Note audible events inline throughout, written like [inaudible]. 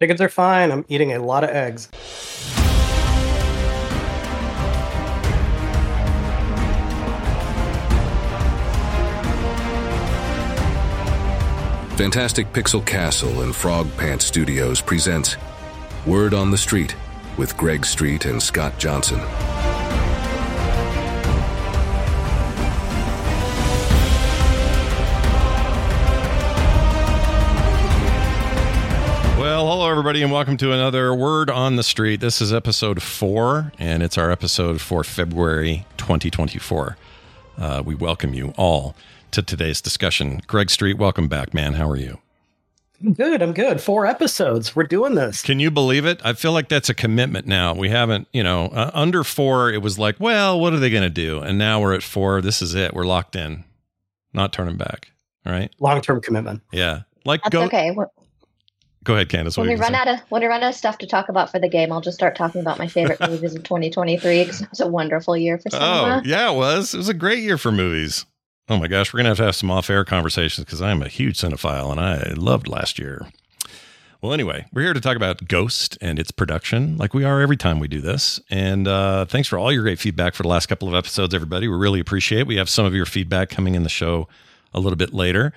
Chickens are fine. I'm eating a lot of eggs. Fantastic Pixel Castle and Frogpants Studios presents Word on the Street with Greg Street and Scott Johnson. Everybody, and welcome to another Word on the Street. This is episode four, and it's our episode for February 2024. Uh, we welcome you all to today's discussion. Greg Street, welcome back, man. How are you? I'm good. I'm good. Four episodes. We're doing this. Can you believe it? I feel like that's a commitment now. We haven't, you know, uh, under four, it was like, well, what are they going to do? And now we're at four. This is it. We're locked in, not turning back. All right. Long term commitment. Yeah. Like, That's go, okay. When, go ahead, Candace. when we run out of when we run out of stuff to talk about for the game, I'll just start talking about my favorite [laughs] movies of 2023 because it was a wonderful year for cinema. Oh, yeah, it was. It was a great year for movies. Oh my gosh, we're gonna have to have some off-air conversations because I'm a huge cinephile and I loved last year. Well, anyway, we're here to talk about Ghost and its production, like we are every time we do this. And uh, thanks for all your great feedback for the last couple of episodes, everybody. We really appreciate. it. We have some of your feedback coming in the show a little bit later,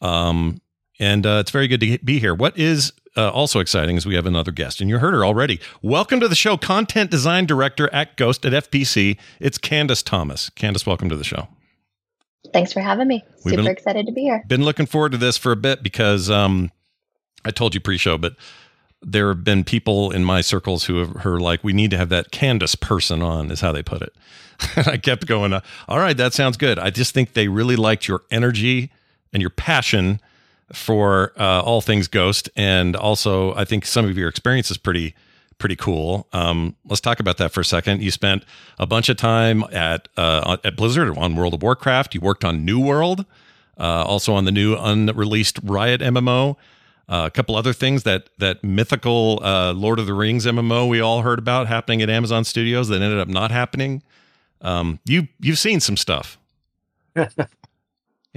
um, and uh, it's very good to be here. What is uh, also exciting is we have another guest, and you heard her already. Welcome to the show, content design director at Ghost at FPC. It's Candace Thomas. Candace, welcome to the show. Thanks for having me. We've Super been- excited to be here. Been looking forward to this for a bit because um, I told you pre-show, but there have been people in my circles who have like, we need to have that Candace person on, is how they put it. [laughs] and I kept going, uh, all right, that sounds good. I just think they really liked your energy and your passion for uh, all things Ghost, and also I think some of your experience is pretty pretty cool. Um, let's talk about that for a second. You spent a bunch of time at uh, at Blizzard on World of Warcraft. You worked on New World, uh, also on the new unreleased Riot MMO. Uh, a couple other things that that mythical uh, Lord of the Rings MMO we all heard about happening at Amazon Studios that ended up not happening. Um, you you've seen some stuff. [laughs]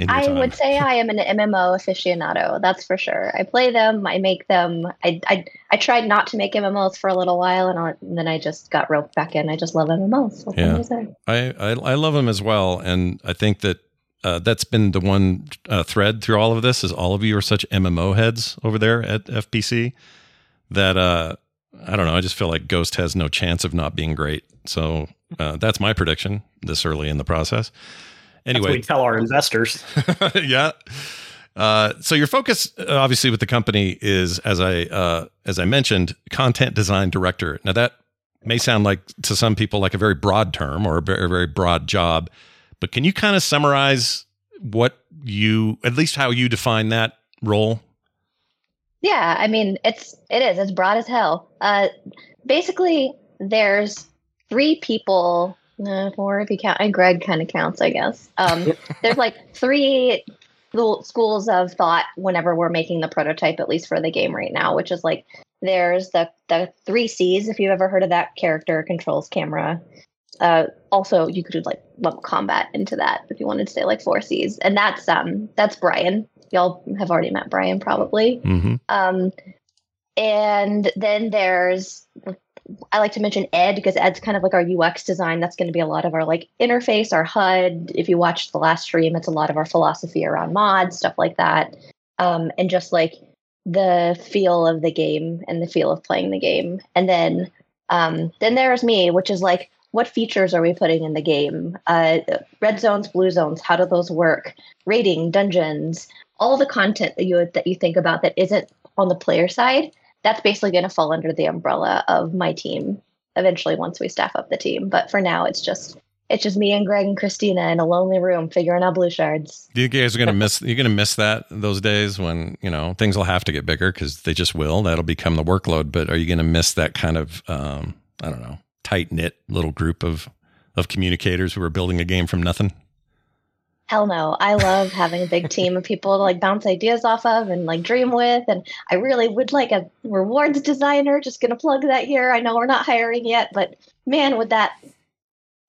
I time. would say I am an MMO aficionado. That's for sure. I play them. I make them. I I, I tried not to make MMOs for a little while, and, I, and then I just got roped back in. I just love MMOs. What Yeah. I, I I love them as well, and I think that uh, that's been the one uh, thread through all of this is all of you are such MMO heads over there at FPC that uh, I don't know. I just feel like Ghost has no chance of not being great. So uh, that's my prediction this early in the process. That's what Anyway, we tell our investors. [laughs] yeah. Uh, so your focus, uh, obviously, with the company is, as I uh, as I mentioned, content design director. Now that may sound like to some people like a very broad term or a very, very broad job, but can you kind of summarize what you, at least how you define that role? Yeah, I mean it's it is it's broad as hell. Uh, basically, there's three people, uh, four if you count, and Greg kind of counts, I guess. Um, there's like three little schools of thought whenever we're making the prototype, at least for the game right now, which is like there's the the three C's if you've ever heard of that character controls camera. Uh, also, you could like lump combat into that if you wanted to say like four C's, and that's um that's Brian. Y'all have already met Brian probably. Mm-hmm. Um, and then there's, I like to mention Ed because Ed's kind of like our UX design. That's going to be a lot of our like interface, our HUD. If you watched the last stream, it's a lot of our philosophy around mods, stuff like that. Um, and just like the feel of the game and the feel of playing the game. And then, um, then there's me, which is like, what features are we putting in the game? Uh, red zones, blue zones, how do those work? Raiding, dungeons, all the content that you that you think about that isn't on the player side, that's basically going to fall under the umbrella of my team eventually once we staff up the team. But for now, it's just it's just me and Greg and Christina in a lonely room figuring out blue shards. Do you guys are gonna [laughs] miss? You're gonna miss that those days when you know things will have to get bigger because they just will. That'll become the workload. But are you gonna miss that kind of um, I don't know tight knit little group of of communicators who are building a game from nothing? Hell no. I love having a big team of people to like bounce ideas off of and like dream with. And I really would like a rewards designer. Just gonna plug that here. I know we're not hiring yet, but man, would that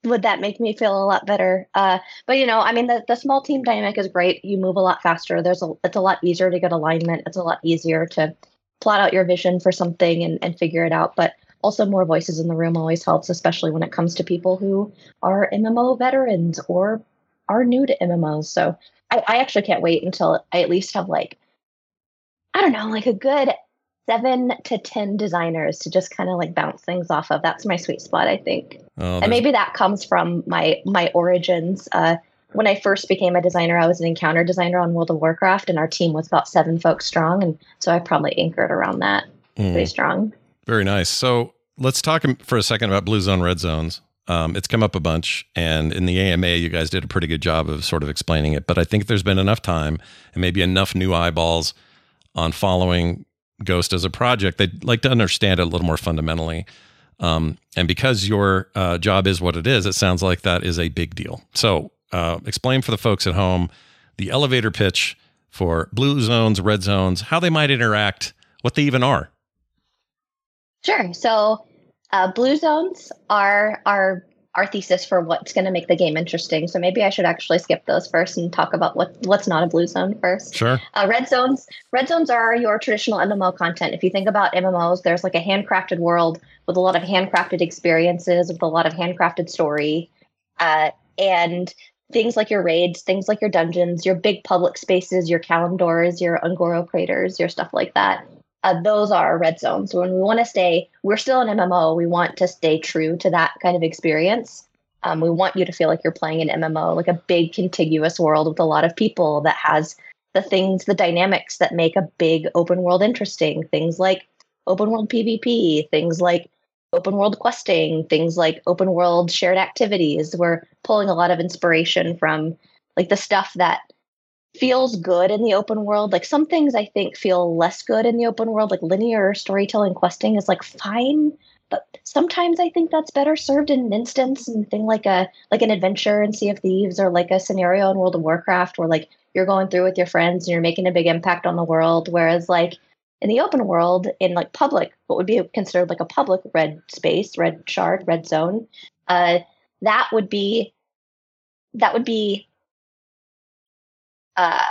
would that make me feel a lot better? Uh, but you know, I mean, the, the small team dynamic is great. You move a lot faster. There's a it's a lot easier to get alignment. It's a lot easier to plot out your vision for something and, and figure it out. But also more voices in the room always helps, especially when it comes to people who are MMO veterans or are new to MMOs. So I, I actually can't wait until I at least have like, I don't know, like a good seven to ten designers to just kind of like bounce things off of. That's my sweet spot, I think. Oh, and maybe that comes from my my origins. Uh, when I first became a designer, I was an encounter designer on World of Warcraft, and our team was about seven folks strong, and so I probably anchored around that mm. pretty strong. Very nice. So let's talk for a second about blue zone, red zones. Um, it's come up a bunch, and in the AMA, you guys did a pretty good job of sort of explaining it. But I think there's been enough time and maybe enough new eyeballs on following Ghost as a project. They'd like to understand it a little more fundamentally. Um, and because your uh, job is what it is, it sounds like that is a big deal. So, uh, explain for the folks at home the elevator pitch for blue zones, red zones, how they might interact, what they even are. Sure. So uh, blue zones are are our thesis for what's going to make the game interesting. So maybe I should actually skip those first and talk about what what's not a blue zone first. Sure. Uh, red zones. Red zones are your traditional MMO content. If you think about MMOs, there's like a handcrafted world with a lot of handcrafted experiences, with a lot of handcrafted story, uh, and things like your raids, things like your dungeons, your big public spaces, your Kalimdors, your Un'Goro craters, your stuff like that uh, those are red zones. When we want to stay, we're still an MMO. We want to stay true to that kind of experience. Um, we want you to feel like you're playing an MMO, like a big contiguous world with a lot of people that has the things, the dynamics that make a big open world interesting. Things like open world PvP, things like open world questing, things like open world shared activities. We're pulling a lot of inspiration from like the stuff that feels good in the open world. Like some things I think feel less good in the open world, like linear storytelling questing is like fine, but sometimes I think that's better served in an instance and thing like a like an adventure in Sea of Thieves or like a scenario in World of Warcraft where like you're going through with your friends and you're making a big impact on the world. Whereas like in the open world, in like public, what would be considered like a public red space, red shard, red zone, uh, that would be that would be uh,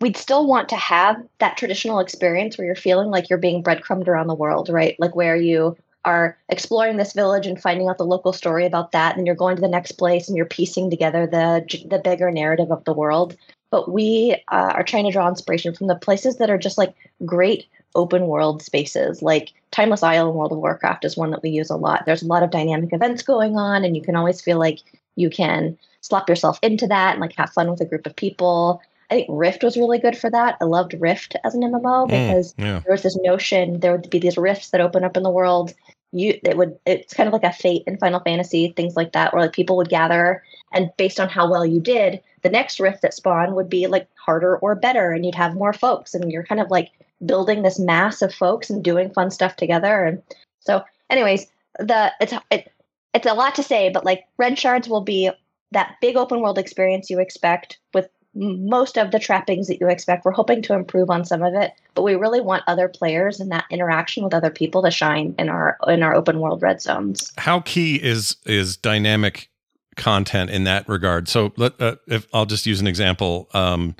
we'd still want to have that traditional experience where you're feeling like you're being breadcrumbed around the world, right? Like where you are exploring this village and finding out the local story about that, and you're going to the next place and you're piecing together the the bigger narrative of the world. But we uh, are trying to draw inspiration from the places that are just like great open world spaces. Like Timeless Isle in World of Warcraft is one that we use a lot. There's a lot of dynamic events going on, and you can always feel like you can slap yourself into that and like have fun with a group of people. I think Rift was really good for that. I loved Rift as an MMO mm, because mm, yeah. there was this notion there would be these rifts that open up in the world. You it would it's kind of like a fate in Final Fantasy, things like that, where like people would gather and based on how well you did, the next rift that spawned would be like harder or better, and you'd have more folks, and you're kind of like building this mass of folks and doing fun stuff together. And so, anyways, the it's it, it's a lot to say, but like red shards will be that big open world experience you expect with most of the trappings that you expect. We're hoping to improve on some of it, but we really want other players and that interaction with other people to shine in our in our open world red zones. How key is is dynamic content in that regard? So let uh, if I'll just use an example. Um,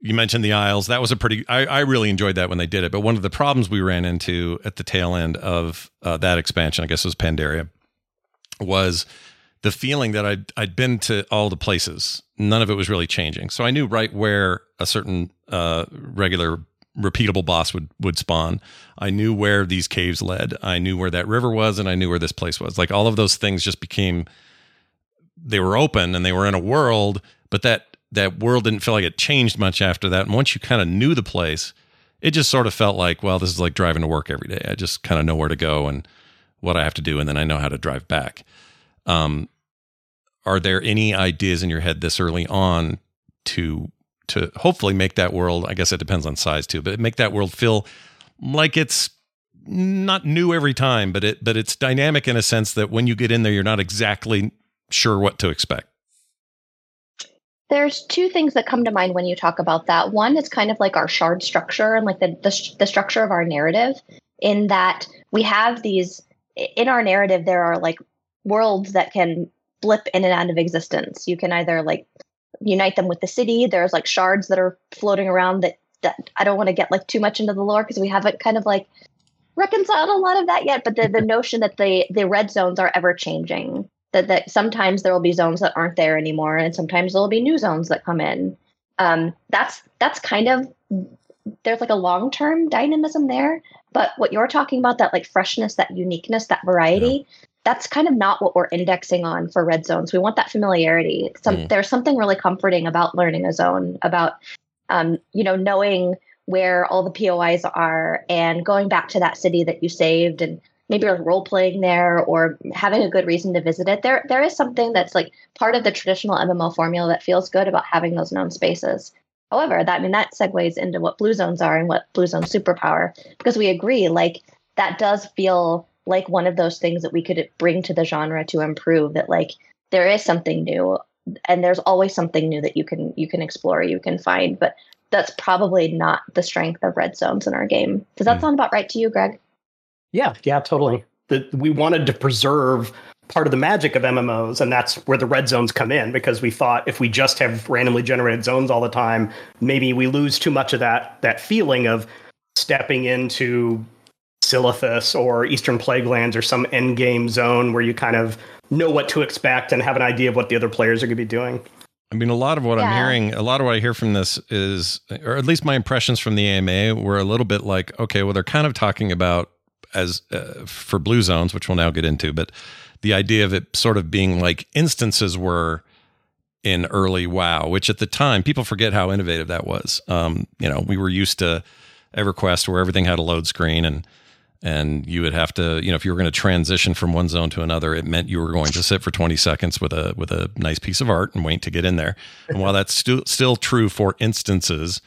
you mentioned the Isles. That was a pretty. I, I, really enjoyed that when they did it. But one of the problems we ran into at the tail end of uh, that expansion, I guess, was Pandaria, was the feeling that I'd I'd been to all the places. None of it was really changing. So I knew right where a certain uh, regular repeatable boss would would spawn. I knew where these caves led. I knew where that river was, and I knew where this place was. Like all of those things just became they were open and they were in a world, but that that world didn't feel like it changed much after that. And once you kind of knew the place, it just sort of felt like, well, this is like driving to work every day. I just kind of know where to go and what I have to do, and then I know how to drive back. Um, are there any ideas in your head this early on to to hopefully make that world? I guess it depends on size too, but make that world feel like it's not new every time, but it but it's dynamic in a sense that when you get in there, you're not exactly sure what to expect. There's two things that come to mind when you talk about that. One is kind of like our shard structure and like the, the, the structure of our narrative, in that we have these in our narrative. There are like worlds that can blip in and out of existence. You can either like unite them with the city. There's like shards that are floating around that that I don't want to get like too much into the lore because we haven't kind of like reconciled a lot of that yet. But the the [laughs] notion that the the red zones are ever changing. That that sometimes there will be zones that aren't there anymore, and sometimes there will be new zones that come in. Um, that's that's kind of there's like a long term dynamism there. But what you're talking about, that like freshness, that uniqueness, that variety, yeah. that's kind of not what we're indexing on for red zones. We want that familiarity. Some, mm. There's something really comforting about learning a zone, about um, you know knowing where all the POIs are and going back to that city that you saved and maybe like role playing there or having a good reason to visit it. There there is something that's like part of the traditional MMO formula that feels good about having those known spaces. However, that I mean that segues into what blue zones are and what blue zone superpower because we agree like that does feel like one of those things that we could bring to the genre to improve that like there is something new and there's always something new that you can you can explore you can find but that's probably not the strength of red zones in our game. Does that mm. sound about right to you greg? Yeah yeah totally. That we wanted to preserve part of the magic of MMOs, and that's where the red zones come in because we thought if we just have randomly generated zones all the time, maybe we lose too much of that that feeling of stepping into Silithus or Eastern Plaguelands or some end game zone where you kind of know what to expect and have an idea of what the other players are going to be doing. I mean, a lot of what yeah. I'm hearing, a lot of what I hear from this is, or at least my impressions from the AMA were a little bit like, okay, well, they're kind of talking about as uh, for blue zones, which we'll now get into, but the idea of it sort of being like instances were in early WoW, which at the time people forget how innovative that was. Um, you know, we were used to EverQuest where everything had a load screen and and you would have to, you know, if you were going to transition from one zone to another, it meant you were going to sit for 20 seconds with a with a nice piece of art and wait to get in there. And while that's still still true for instances,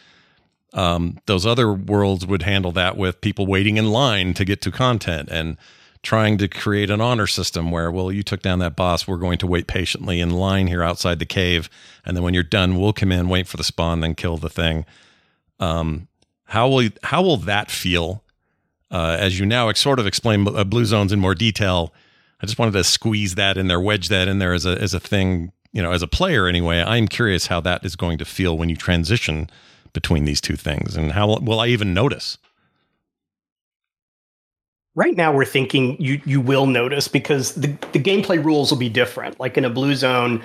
um, those other worlds would handle that with people waiting in line to get to content and trying to create an honor system where, well, you took down that boss. We're going to wait patiently in line here outside the cave. And then when you're done, we'll come in, wait for the spawn, then kill the thing. Um, how will, how will that feel uh, as you now sort of explain uh, blue zones in more detail? I just wanted to squeeze that in there, wedge that in there as a, as a thing, you know, as a player anyway. I'm curious how that is going to feel when you transition between these two things and how will I even notice? Right now we're thinking you you will notice because the, the gameplay rules will be different. Like in a blue zone,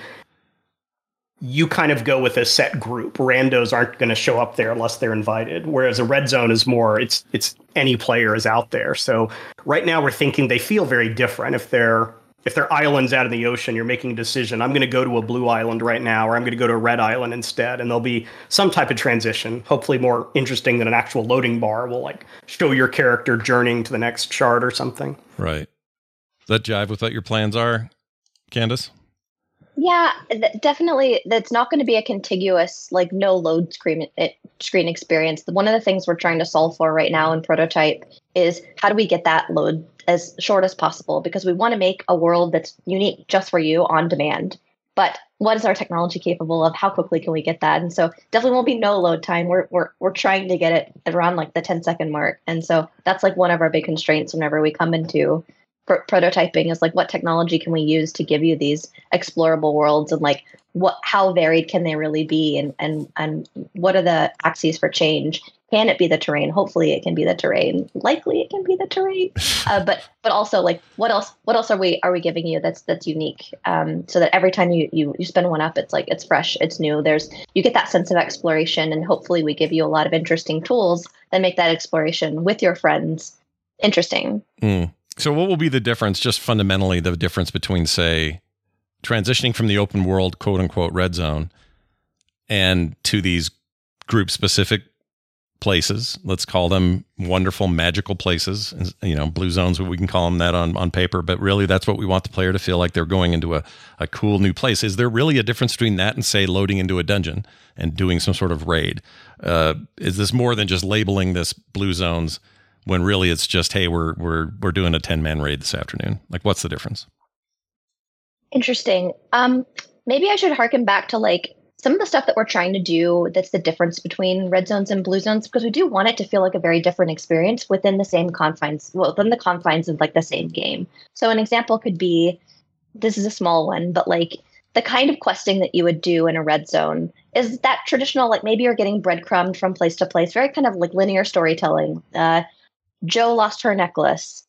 you kind of go with a set group. Randos aren't going to show up there unless they're invited. Whereas a red zone is more it's it's any player is out there. So right now we're thinking they feel very different if they're if they're islands out in the ocean, you're making a decision. I'm going to go to a blue island right now, or I'm going to go to a red island instead. And there'll be some type of transition, hopefully more interesting than an actual loading bar will like show your character journeying to the next shard or something. Right. Does that jive with what your plans are, Candace? Yeah, definitely. That's not going to be a contiguous, like no load screen eh, screen experience. One of the things we're trying to solve for right now in prototype is how do we get that load as short as possible because we want to make a world that's unique just for you on demand. But what is our technology capable of? How quickly can we get that? And so definitely won't be no load time. We're we're we're trying to get it around like the 10 second mark. And so that's like one of our big constraints whenever we come into prototyping is like what technology can we use to give you these explorable worlds and like what how varied can they really be and and and what are the axes for change can it be the terrain? Hopefully it can be the terrain. Likely it can be the terrain. [laughs] Uh, but but also like what else what else are we are we giving you that's that's unique? Um, so that every time you, you you spin one up it's like it's fresh it's new. There's you get that sense of exploration and hopefully we give you a lot of interesting tools that make that exploration with your friends interesting. Mm. So, what will be the difference, just fundamentally, the difference between, say, transitioning from the open world, quote unquote, red zone, and to these group specific places? Let's call them wonderful, magical places. You know, blue zones, we can call them that on, on paper, but really that's what we want the player to feel like they're going into a, a cool new place. Is there really a difference between that and, say, loading into a dungeon and doing some sort of raid? Uh, is this more than just labeling this blue zones? when really it's just hey we're we're we're doing a 10 man raid this afternoon like what's the difference interesting um maybe i should harken back to like some of the stuff that we're trying to do that's the difference between red zones and blue zones because we do want it to feel like a very different experience within the same confines well within the confines of like the same game so an example could be this is a small one but like the kind of questing that you would do in a red zone is that traditional, like maybe you're getting breadcrumbed from place to place, very kind of like linear storytelling. Uh, Jo lost her necklace.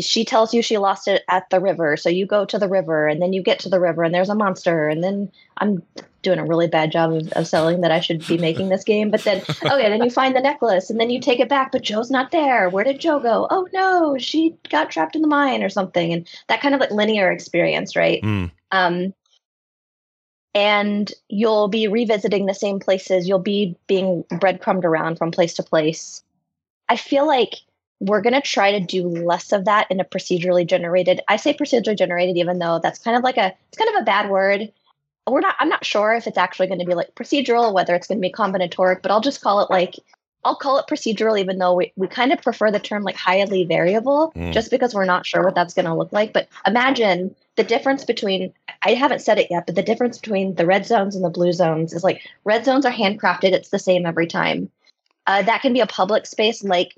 She tells you she lost it at the river. So you go to the river and then you get to the river and there's a monster. And then I'm doing a really bad job of, of selling that I should be making this game. But then, [laughs] okay, then you find the necklace and then you take it back, but joe's not there. Where did joe go? Oh no, she got trapped in the mine or something. And that kind of like linear experience, right? Mm. Um, and you'll be revisiting the same places. You'll be being breadcrumbed around from place to place. I feel like we're going to try to do less of that in a procedurally generated. I say procedurally generated, even though that's kind of like a it's kind of a bad word. We're not. I'm not sure if it's actually going to be like procedural, whether it's going to be combinatoric, but I'll just call it like I'll call it procedural, even though we, we kind of prefer the term like highly variable, Mm. just because we're not sure what that's going to look like. But imagine the difference between, I haven't said it yet, but the difference between the red zones and the blue zones is like red zones are handcrafted, it's the same every time. Uh, that can be a public space like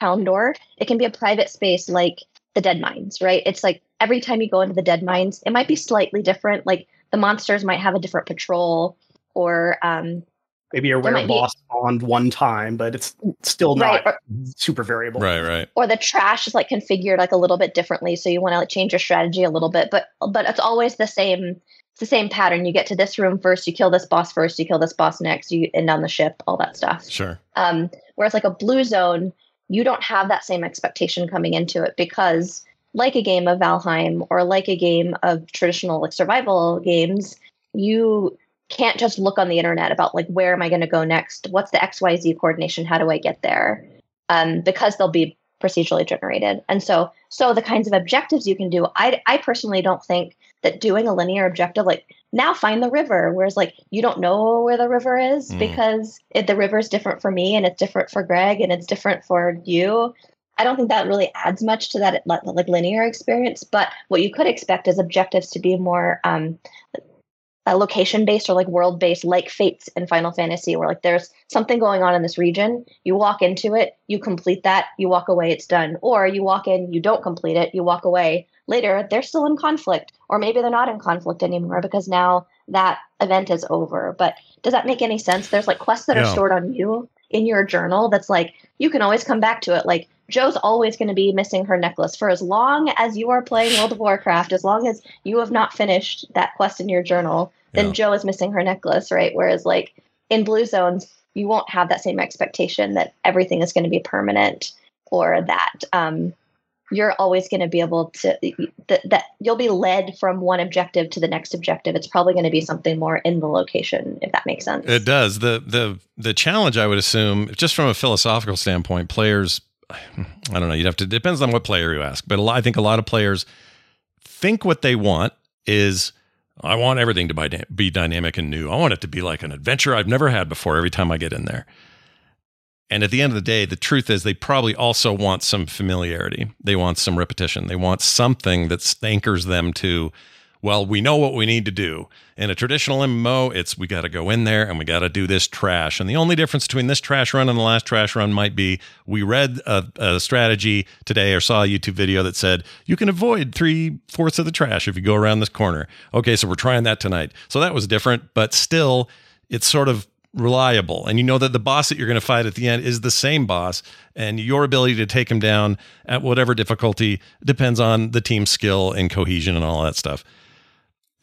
Kalimdor, it can be a private space like the Deadmines, right? It's like every time you go into the Deadmines, it might be slightly different. Like the monsters might have a different patrol or um, Maybe you're There aware might be- boss spawned one time, but it's still right not or, super variable. Right, right. or the trash is like configured like a little bit differently so you want to like change your strategy a little bit but but it's always the same it's the same pattern you get to this room first you kill this boss first you kill this boss next you end on the ship all that stuff Sure. um, whereas like a blue zone you don't have that same expectation coming into it because like a game of valheim or like a game of traditional like survival games you can't just look on the internet about like where am i going to go next? What's the xyz coordination? How do i get there? Um, because they'll be procedurally generated. And so so the kinds of objectives you can do i i personally don't think that doing a linear objective like now find the river whereas like you don't know where the river is Mm. because it, the river is different for me and it's different for greg and it's different for you. I don't think that really adds much to that like, linear experience but what you could expect is objectives to be more um uh, location based or like world based like fates in final fantasy where like there's something going on in this region. You walk into it you complete that you walk away it's done. Or you walk in you don't complete it you walk away later they're still in conflict or maybe they're not in conflict anymore because now that event is over but does that make any sense there's like quests that Yeah. are stored on you in your journal that's like you can always come back to it like joe's always going to be missing her necklace for as long as you are playing world of warcraft as long as you have not finished that quest in your journal then Yeah. joe is missing her necklace right whereas like in blue zones you won't have that same expectation that everything is going to be permanent or that um, you're always going to be able to that, that you'll be led from one objective to the next objective it's probably going to be something more in the location if that makes sense It does. The the the challenge I would assume, just from a philosophical standpoint, players I don't know, you'd have to depends on what player you ask. But lot, I think a lot of players think what they want is I want everything to be dynamic and new. I want it to be like an adventure I've never had before every time I get in there. And at the end of the day, the truth is they probably also want some familiarity. They want some repetition. They want something that anchors them to, well, we know what we need to do. In a traditional MMO, it's we got to go in there and we got to do this trash. And the only difference between this trash run and the last trash run might be we read a, a strategy today or saw a YouTube video that said you can avoid three fourths of the trash if you go around this corner. Okay, so we're trying that tonight. So that was different, but still, it's sort of reliable. And you know that the boss that you're going to fight at the end is the same boss and your ability to take him down at whatever difficulty depends on the team skill and cohesion and all that stuff.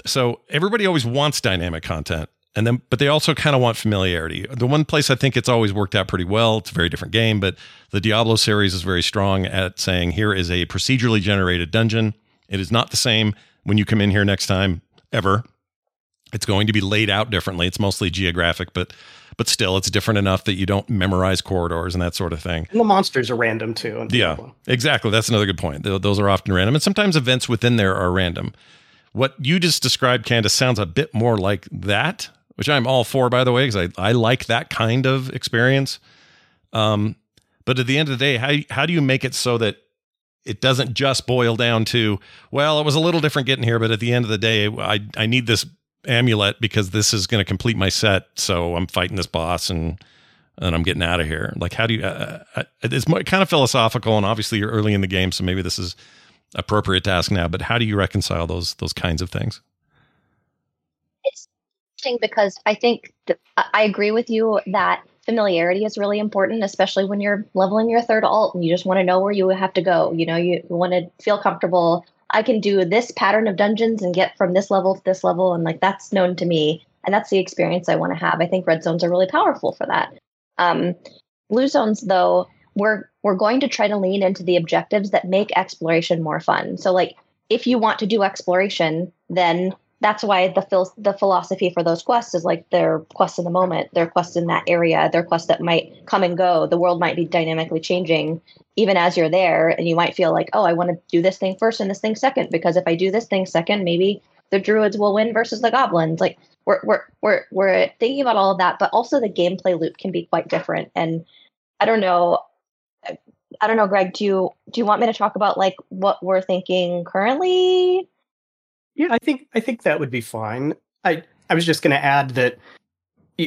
So everybody always wants dynamic content and then but they also kind of want familiarity. The one place i think it's always worked out pretty well it's a very different game but the diablo series is very strong at saying here is a procedurally generated dungeon. It is not the same when you come in here next time ever it's going to be laid out differently. It's mostly geographic, but but still, it's different enough that you don't memorize corridors and that sort of thing. And the monsters are random too. Yeah, exactly. That's another good point. Those are often random, and sometimes events within there are random. What you just described, Candace, sounds a bit more like that, which I'm all for, by the way, because I, I like that kind of experience. Um, but at the end of the day, how how do you make it so that it doesn't just boil down to well, it was a little different getting here, but at the end of the day, I I need this amulet because this is going to complete my set, so I'm fighting this boss and and I'm getting out of here. Like, how do you? Uh, uh, it's more, kind of philosophical, and obviously you're early in the game, so maybe this is appropriate to ask now. But how do you reconcile those those kinds of things? It's interesting because I think th- I agree with you that familiarity is really important, especially when you're leveling your third alt and you just want to know where you have to go. You know, you want to feel comfortable. I can do this pattern of dungeons and get from this level to this level, and like that's known to me, and that's the experience I want to have. I think red zones are really powerful for that. Um, blue zones, though, we're we're going to try to lean into the objectives that make exploration more fun. So, like, if you want to do exploration, then that's why the phil- the philosophy for those quests is like they're quests in the moment, they're quests in that area, they're quests that might come and go. The world might be dynamically changing even as you're there, and you might feel like, oh, I want to do this thing first and this thing second because if I do this thing second, maybe the druids will win versus the goblins. Like we're we're we're we're thinking about all of that, but also the gameplay loop can be quite different. And I don't know. I don't know, Greg. Do you do you want me to talk about like what we're thinking currently? Yeah, I think I think that would be fine. I I was just going to add that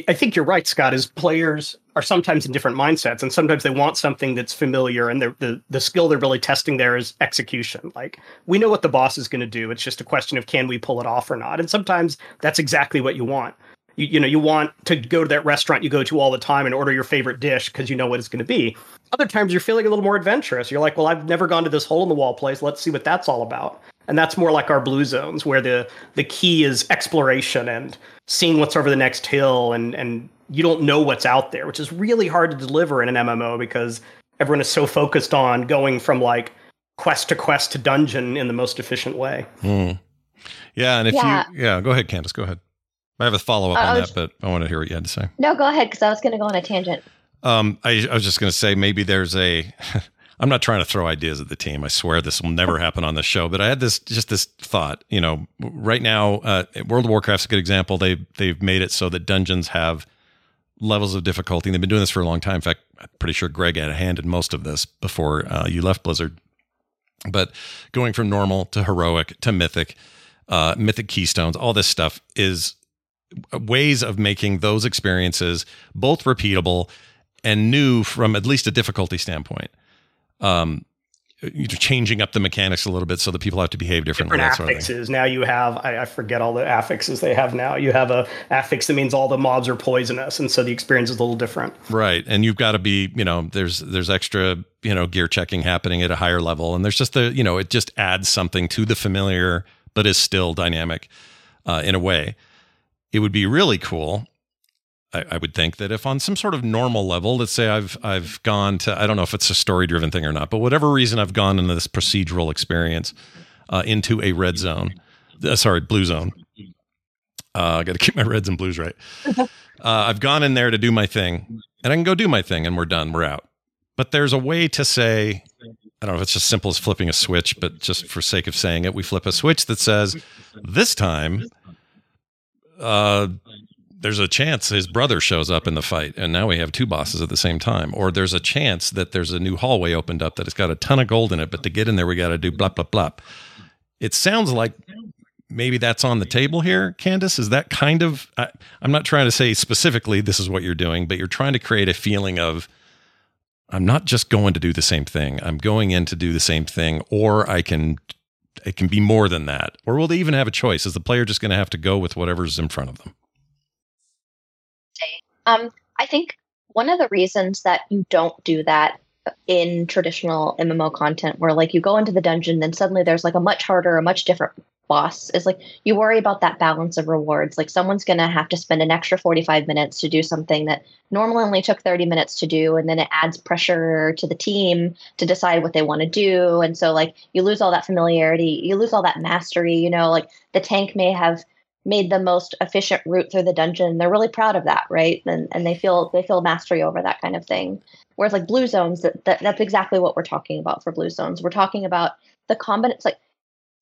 I think you're right, Scott. Is players are sometimes in different mindsets, and sometimes they want something that's familiar, and the the skill they're really testing there is execution. Like we know what the boss is going to do; it's just a question of can we pull it off or not. And sometimes that's exactly what you want. You, you know, you want to go to that restaurant you go to all the time and order your favorite dish because you know what it's going to be. Other times you're feeling a little more adventurous. You're like, well, I've never gone to this hole in the wall place. Let's see what that's all about and that's more like our blue zones where the the key is exploration and seeing what's over the next hill and and you don't know what's out there which is really hard to deliver in an mmo because everyone is so focused on going from like quest to quest to dungeon in the most efficient way mm. yeah and if yeah. you yeah go ahead candace go ahead i have a follow-up uh, on that but i want to hear what you had to say no go ahead because i was going to go on a tangent um, I, I was just going to say maybe there's a [laughs] I'm not trying to throw ideas at the team. I swear this will never happen on this show. But I had this just this thought. You know, right now, uh, World of Warcraft's a good example. They they've made it so that dungeons have levels of difficulty. And they've been doing this for a long time. In fact, I'm pretty sure Greg had a hand in most of this before uh, you left Blizzard. But going from normal to heroic to mythic, uh, mythic keystones, all this stuff is ways of making those experiences both repeatable and new from at least a difficulty standpoint um, you're changing up the mechanics a little bit so that people have to behave differently. Different affixes. Sort of now you have, I, I, forget all the affixes they have now. You have a affix that means all the mobs are poisonous, and so the experience is a little different. Right, and you've got to be, you know, there's there's extra, you know, gear checking happening at a higher level, and there's just the, you know, it just adds something to the familiar, but is still dynamic uh, in a way. It would be really cool I, I, would think that if on some sort of normal level, let's say I've I've gone to I don't know if it's a story driven thing or not, but whatever reason I've gone into this procedural experience uh, into a red zone, uh, sorry, blue zone. Uh, I got to keep my reds and blues right. [laughs] Uh, I've gone in there to do my thing, and I can go do my thing, and we're done. We're out. But there's a way to say, I don't know if it's just simple as flipping a switch, but just for sake of saying it, we flip a switch that says, this time, uh, there's a chance his brother shows up in the fight, and now we have two bosses at the same time. Or there's a chance that there's a new hallway opened up that has got a ton of gold in it, but to get in there, we got to do blah blah blah. It sounds like maybe that's on the table here, Candace. Is that kind of? I, I'm not trying to say specifically this is what you're doing, but you're trying to create a feeling of I'm not just going to do the same thing. I'm going in to do the same thing, or I can it can be more than that. Or will they even have a choice? Is the player just going to have to go with whatever's in front of them? Um, I think one of the reasons that you don't do that in traditional MMO content, where like you go into the dungeon, then suddenly there's like a much harder, a much different boss, is like you worry about that balance of rewards. Like someone's going to have to spend an extra 45 minutes to do something that normally only took 30 minutes to do. And then it adds pressure to the team to decide what they want to do. And so, like, you lose all that familiarity, you lose all that mastery. You know, like the tank may have made the most efficient route through the dungeon. They're really proud of that, right? And and they feel they feel mastery over that kind of thing. Whereas like blue zones, that, that that's exactly what we're talking about for blue zones. We're talking about the combination. Like,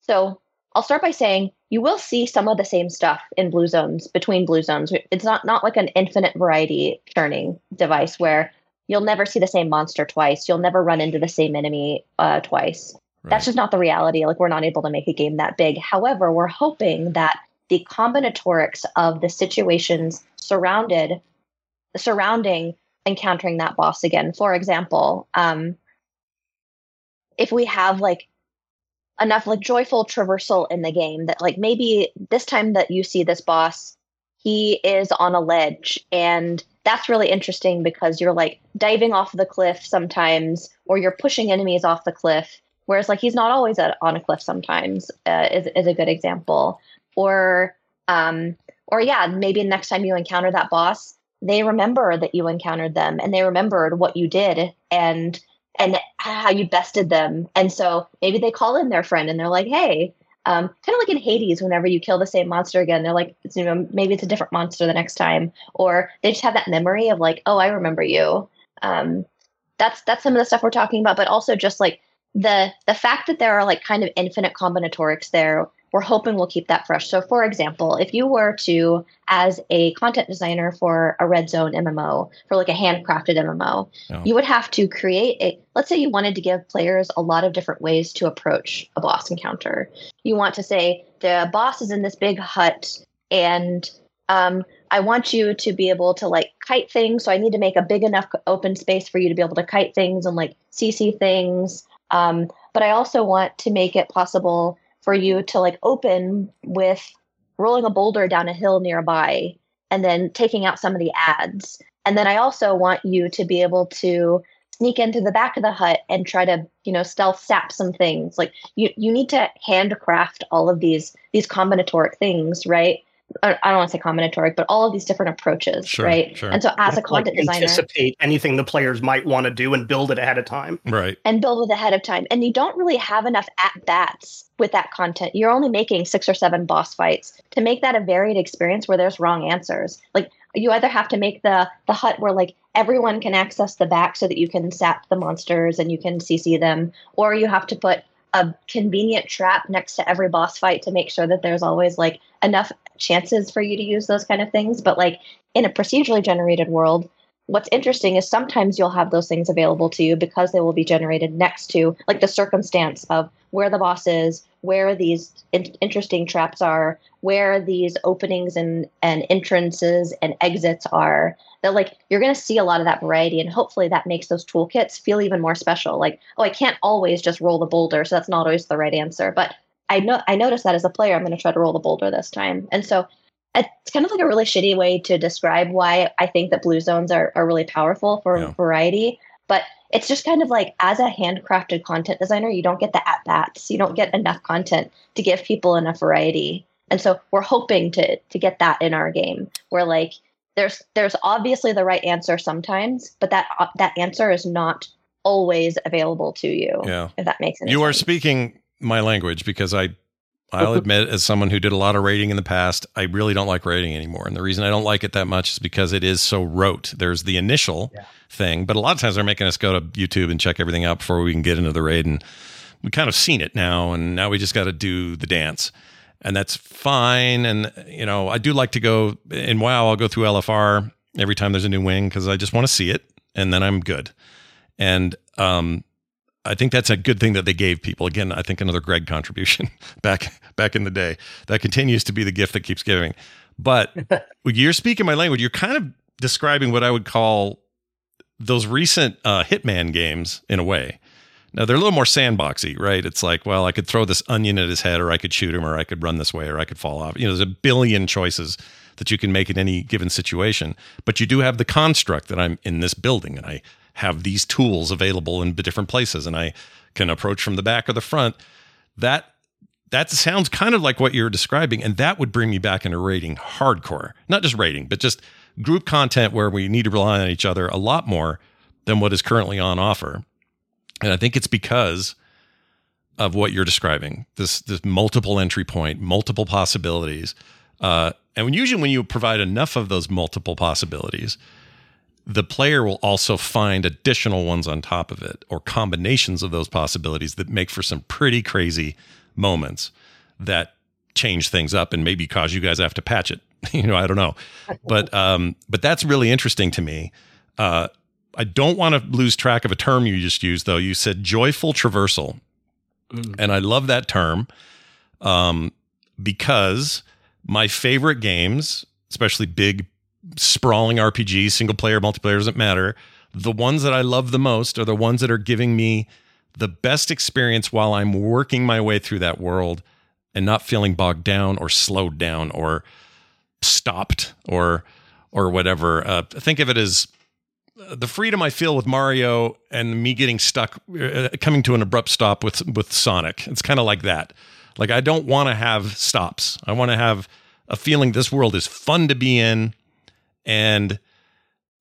so I'll start by saying you will see some of the same stuff in blue zones between blue zones. It's not not like an infinite variety churning device where you'll never see the same monster twice. You'll never run into the same enemy uh, twice. Right. That's just not the reality. Like we're not able to make a game that big. However, we're hoping that the combinatorics of the situations surrounded surrounding encountering that boss again. For example, um, if we have like enough like joyful traversal in the game that like maybe this time that you see this boss, he is on a ledge and that's really interesting because you're like diving off the cliff sometimes or you're pushing enemies off the cliff whereas like he's not always at, on a cliff sometimes uh, is, is a good example or um or yeah maybe next time you encounter that boss they remember that you encountered them and they remembered what you did and and how you bested them and so maybe they call in their friend and they're like hey um, kind of like in Hades, whenever you kill the same monster again, they're like, you know, maybe it's a different monster the next time, or they just have that memory of like, oh, I remember you. Um, that's that's some of the stuff we're talking about, but also just like the the fact that there are like kind of infinite combinatorics there we're hoping we'll keep that fresh. So, for example, if you were to, as a content designer for a Red Zone MMO, for like a handcrafted MMO, oh. you would have to create a, let's say you wanted to give players a lot of different ways to approach a boss encounter. You want to say, the boss is in this big hut and um, I want you to be able to like kite things. So I need to make a big enough open space for you to be able to kite things and like CC things. Um, but I also want to make it possible for you to like open with rolling a boulder down a hill nearby and then taking out some of the ads. And then I also want you to be able to sneak into the back of the hut and try to, you know, stealth sap some things. Like you you need to handcraft all of these these combinatoric things, right? I don't want to say combinatoric, but all of these different approaches, sure, right? Sure. And so, as a content like designer, anticipate anything the players might want to do and build it ahead of time, right? And build it ahead of time. And you don't really have enough at bats with that content. You're only making six or seven boss fights to make that a varied experience where there's wrong answers. Like you either have to make the the hut where like everyone can access the back so that you can sap the monsters and you can CC them, or you have to put a convenient trap next to every boss fight to make sure that there's always like enough chances for you to use those kind of things. But like in a procedurally generated world, what's interesting is sometimes you'll have those things available to you because they will be generated next to like the circumstance of where the boss is, where these in- interesting traps are, where these openings and, and entrances and exits are. That like you're going to see a lot of that variety, and hopefully that makes those toolkits feel even more special. Like, oh, I can't always just roll the boulder, so that's not always the right answer. But I know I noticed that as a player, I'm going to try to roll the boulder this time. And so it's kind of like a really shitty way to describe why I think that blue zones are, are really powerful for yeah. variety. But it's just kind of like as a handcrafted content designer, you don't get the at bats. You don't get enough content to give people enough variety. And so we're hoping to to get that in our game where like there's there's obviously the right answer sometimes, but that uh, that answer is not always available to you. Yeah. If that makes sense. You are speaking my language because I I'll [laughs] admit, as someone who did a lot of raiding in the past, I really don't like raiding anymore. And the reason I don't like it that much is because it is so rote. There's the initial yeah. thing, but a lot of times they're making us go to YouTube and check everything out before we can get into the raid. And we kind of seen it now, and now we just got to do the dance. And that's fine. And, you know, I do like to go in WoW, I'll go through LFR every time there's a new wing because I just want to see it and then I'm good. And um, I think that's a good thing that they gave people. Again, I think another Greg contribution [laughs] back back in the day. That continues to be the gift that keeps giving. But [laughs] you're speaking my language. You're kind of describing what I would call those recent uh, Hitman games in a way. Now they're a little more sandboxy, right? It's like, well, I could throw this onion at his head, or I could shoot him, or I could run this way, or I could fall off. You know, there's a billion choices that you can make in any given situation. But you do have the construct that I'm in this building, and I have these tools available in different places and I can approach from the back or the front. That that sounds kind of like what you're describing, and that would bring me back into raiding hardcore. Not just raiding, but just group content where we need to rely on each other a lot more than what is currently on offer. And I think it's because of what you're describing this this multiple entry point, multiple possibilities. Uh, and when, usually, when you provide enough of those multiple possibilities, the player will also find additional ones on top of it or combinations of those possibilities that make for some pretty crazy moments that change things up and maybe cause you guys to have to patch it. [laughs] you know, I don't know. But um but that's really interesting to me. Uh I don't want to lose track of a term you just used though. You said joyful traversal. Mm. And I love that term um because my favorite games, especially big sprawling RPGs, single player, multiplayer doesn't matter. The ones that I love the most are the ones that are giving me the best experience while I'm working my way through that world and not feeling bogged down or slowed down or stopped or or whatever. Uh, think of it as uh, the freedom I feel with Mario and me getting stuck, uh, coming to an abrupt stop with with Sonic. It's kind of like that. Like I don't want to have stops. I want to have a feeling this world is fun to be in, and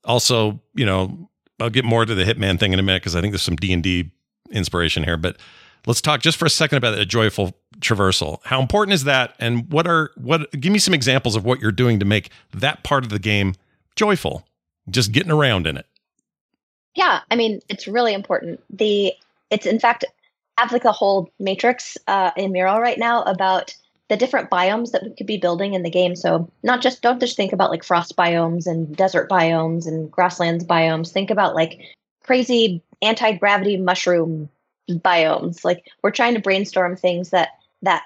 also, you know, I'll get more to the Hitman thing in a minute because I think there's some D and D inspiration here. But let's talk just for a second about a joyful traversal. How important is that? And what are what? Give me some examples of what you're doing to make that part of the game joyful. Just getting around in it. Yeah, I mean it's really important. The it's in fact I have like a whole matrix uh, in Mural right now about the different biomes that we could be building in the game. So not just don't just think about like frost biomes and desert biomes and grasslands biomes. Think about like crazy anti-gravity mushroom biomes. Like we're trying to brainstorm things that that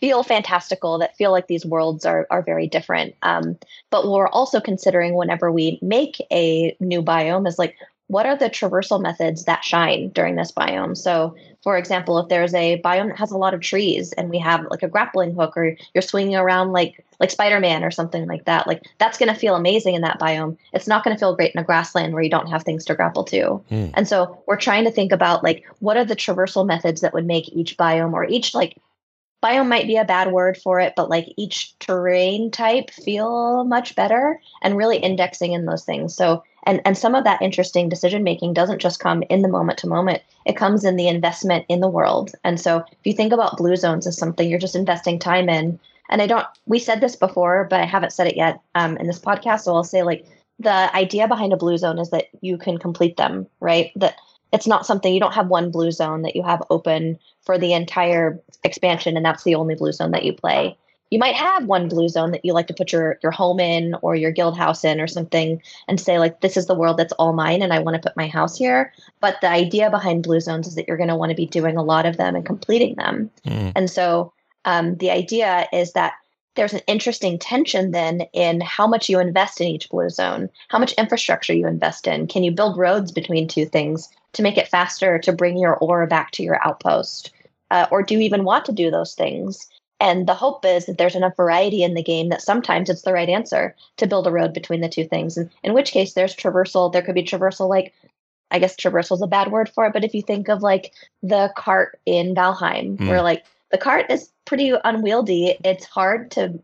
feel fantastical, that feel like these worlds are are very different. Um, but we're also considering whenever we make a new biome is like what are the traversal methods that shine during this biome? So, for example, if there's a biome that has a lot of trees and we have like a grappling hook or you're swinging around like like Spider-Man or something like that, like that's going to feel amazing in that biome. It's not going to feel great in a grassland where you don't have things to grapple to. Mm. And so, we're trying to think about like what are the traversal methods that would make each biome or each like biome might be a bad word for it, but like each terrain type feel much better and really indexing in those things. So and and some of that interesting decision making doesn't just come in the moment to moment. It comes in the investment in the world. And so if you think about blue zones as something you're just investing time in and i don't we said this before but i haven't said it yet um, in this podcast so i'll say like the idea behind a blue zone is that you can complete them right? That it's not something you don't have one blue zone that you have open for the entire expansion and that's the only blue zone that you play you might have one blue zone that you like to put your your home in or your guild house in or something and say like this is the world that's all mine and I want to put my house here. But the idea behind blue zones is that you're going to want to be doing a lot of them and completing them. Mm. and so um, the idea is that there's an interesting tension then in how much you invest in each blue zone how much infrastructure you invest in. Can you build roads between two things to make it faster to bring your ore back to your outpost? Uh, or do you even want to do those things and the hope is that there's enough variety in the game that sometimes it's the right answer to build a road between the two things. And in which case, there's traversal. There could be traversal like, I guess traversal is a bad word for it, but if you think of like the cart in Valheim, mm. where like the cart is pretty unwieldy, it's hard to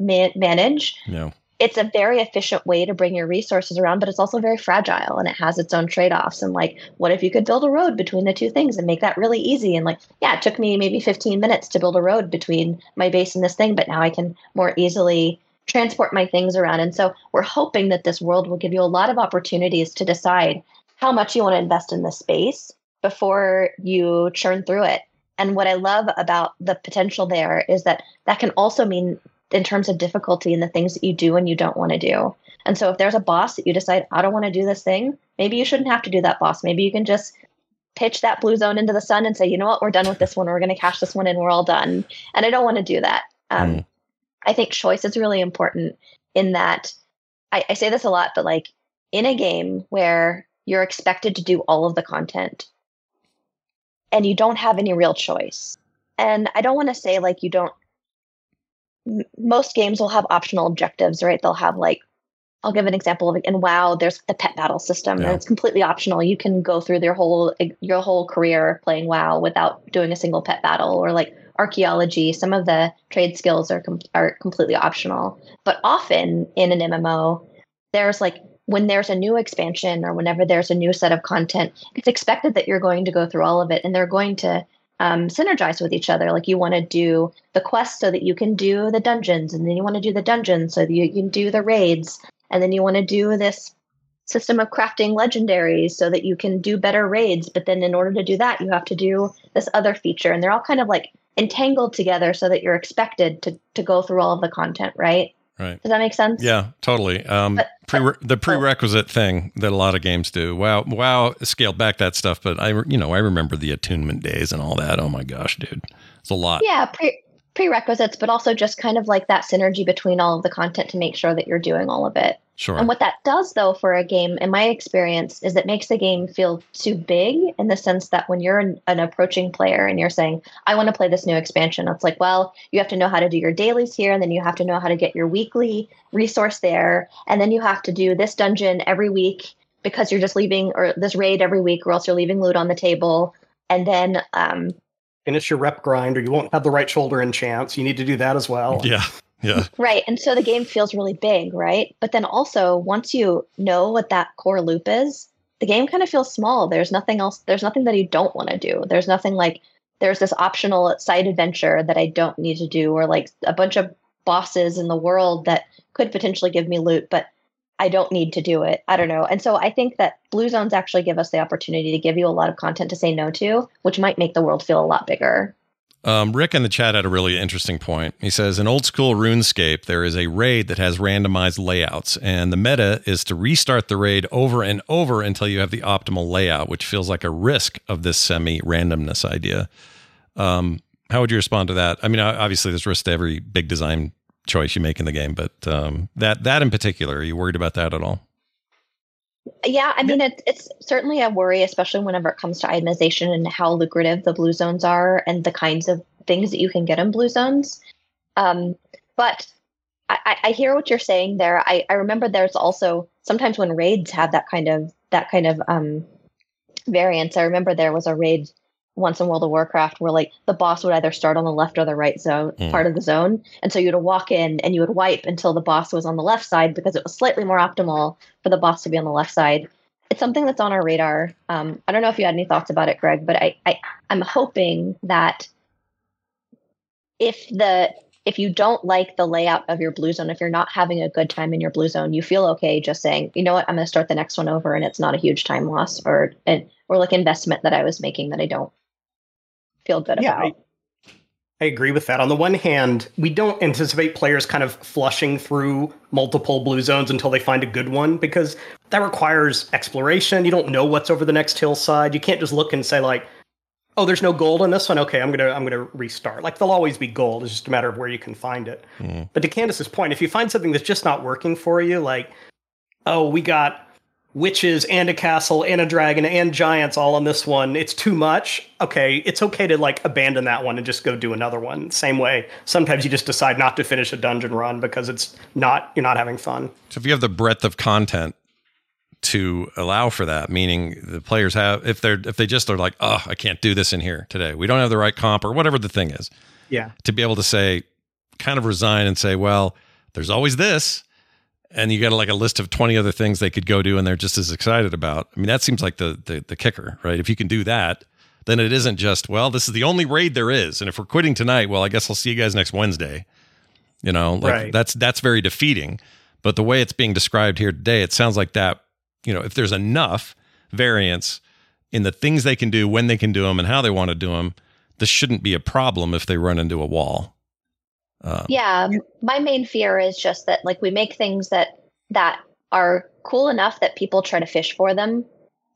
ma- manage. Yeah it's a very efficient way to bring your resources around, but it's also very fragile and it has its own trade offs. And like, what if you could build a road between the two things and make that really easy? And like, yeah, it took me maybe 15 minutes to build a road between my base and this thing, but now I can more easily transport my things around. And so we're hoping that this world will give you a lot of opportunities to decide how much you want to invest in this space before you churn through it. And what I love about the potential there is that that can also mean in terms of difficulty and the things that you do and you don't want to do. And so if there's a boss that you decide, I don't want to do this thing, maybe you shouldn't have to do that boss. Maybe you can just pitch that blue zone into the sun and say, you know what, we're done with this one. We're going to cash this one in. We're all done. And I don't want to do that. Um, mm. I think choice is really important in that I, I say this a lot, but like in a game where you're expected to do all of the content and you don't have any real choice. And I don't want to say like you don't most games will have optional objectives, right? They'll have like I'll give an example of in WoW. There's the pet battle system, yeah. and it's completely optional. You can go through your whole eh, your whole career playing WoW without doing a single pet battle. Or like archaeology, some of the trade skills are com- are completely optional. But often in an MMO, there's like when there's a new expansion or whenever there's a new set of content, it's expected that you're going to go through all of it, and they're going to um, synergize with each other. Like you want to do the quest so that you can do the dungeons, and then you want to do the dungeons so that you can do the raids, and then you want to do this system of crafting legendaries so that you can do better raids. But then in order to do that, you have to do this other feature, and they're all kind of like entangled together so that you're expected to to go through all of the content, right? Right. Does that make sense? Yeah, totally. Um, but, pre- the prerequisite oh. thing that a lot of games do. WoW, WoW, scaled back that stuff, but I, you know, I remember the attunement days and all that. Oh my gosh, dude, it's a lot. Yeah, pre- prerequisites, but also just kind of like that synergy between all of the content to make sure that you're doing all of it. Sure. And what that does, though, for a game, in my experience, is it makes the game feel too big in the sense that when you're an, an, approaching player and you're saying, I want to play this new expansion, it's like, well, you have to know how to do your dailies here, and then you have to know how to get your weekly resource there, and then you have to do this dungeon every week because you're just leaving, or this raid every week, or else you're leaving loot on the table. And then um, and it's your rep grind, or you won't have the right shoulder enchants. You need to do that as well. Yeah. Yeah. [laughs] Right. And so the game feels really big, right? But then also, once you know what that core loop is, the game kind of feels small. There's nothing else, there's nothing that you don't want to do. There's nothing like, there's this optional side adventure that I don't need to do, or like a bunch of bosses in the world that could potentially give me loot, but I don't need to do it. I don't know. And so I think that blue zones actually give us the opportunity to give you a lot of content to say no to, which might make the world feel a lot bigger. Um, Rick in the chat had a really interesting point. He says in old school RuneScape, there is a raid that has randomized layouts, and the meta is to restart the raid over and over until you have the optimal layout, which feels like a risk of this semi randomness idea. Um, how would you respond to that? I mean, obviously, there's risk to every big design choice you make in the game, but um, that that in particular, are you worried about that at all? Yeah, I mean, it, it's certainly a worry, especially whenever it comes to itemization and how lucrative the blue zones are and the kinds of things that you can get in blue zones. Um, but I, I, hear what you're saying there. I, I remember there's also sometimes when raids have that kind of that kind of um, variance. I remember there was a raid once in World of Warcraft where like the boss would either start on the left or the right zone mm. part of the zone. And so you would walk in and you would wipe until the boss was on the left side because it was slightly more optimal for the boss to be on the left side. It's something that's on our radar. Um, I don't know if you had any thoughts about it, Greg, but I, I I'm hoping that if the if you don't like the layout of your blue zone, if you're not having a good time in your blue zone, you feel okay just saying, you know what, I'm going to start the next one over, and it's not a huge time loss or or like investment that I was making that I don't feel good yeah, about. I, I agree with that. On the one hand, we don't anticipate players kind of flushing through multiple blue zones until they find a good one because that requires exploration. You don't know what's over the next hillside. You can't just look and say like, "Oh, there's no gold in this one. Okay, I'm gonna I'm gonna restart." Like there'll always be gold. It's just a matter of where you can find it. Mm. But to Candace's point, if you find something that's just not working for you, like, "Oh, we got witches and a castle and a dragon and giants all on this one. It's too much. Okay, it's okay to like abandon that one and just go do another one. Same way, sometimes you just decide not to finish a dungeon run because it's not you're not having fun. So if you have the breadth of content to allow for that, meaning the players have if they're if they just are like, "Oh, I can't do this in here today. We don't have the right comp or whatever the thing is." Yeah. To be able to say kind of resign and say, "Well, there's always this and you got like a list of 20 other things they could go do and they're just as excited about. I mean, that seems like the, the, the kicker, right? If you can do that, then it isn't just, well, this is the only raid there is. And if we're quitting tonight, well, I guess I'll see you guys next Wednesday. You know, like right. that's that's very defeating. But the way it's being described here today, it sounds like that, you know, if there's enough variance in the things they can do, when they can do them, and how they want to do them, this shouldn't be a problem if they run into a wall. Um, yeah, my main fear is just that like we make things that that are cool enough that people try to fish for them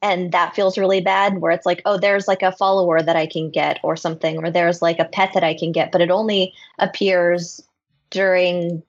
and that feels really bad where it's like oh there's like a follower that i can get or something or there's like a pet that i can get but it only appears during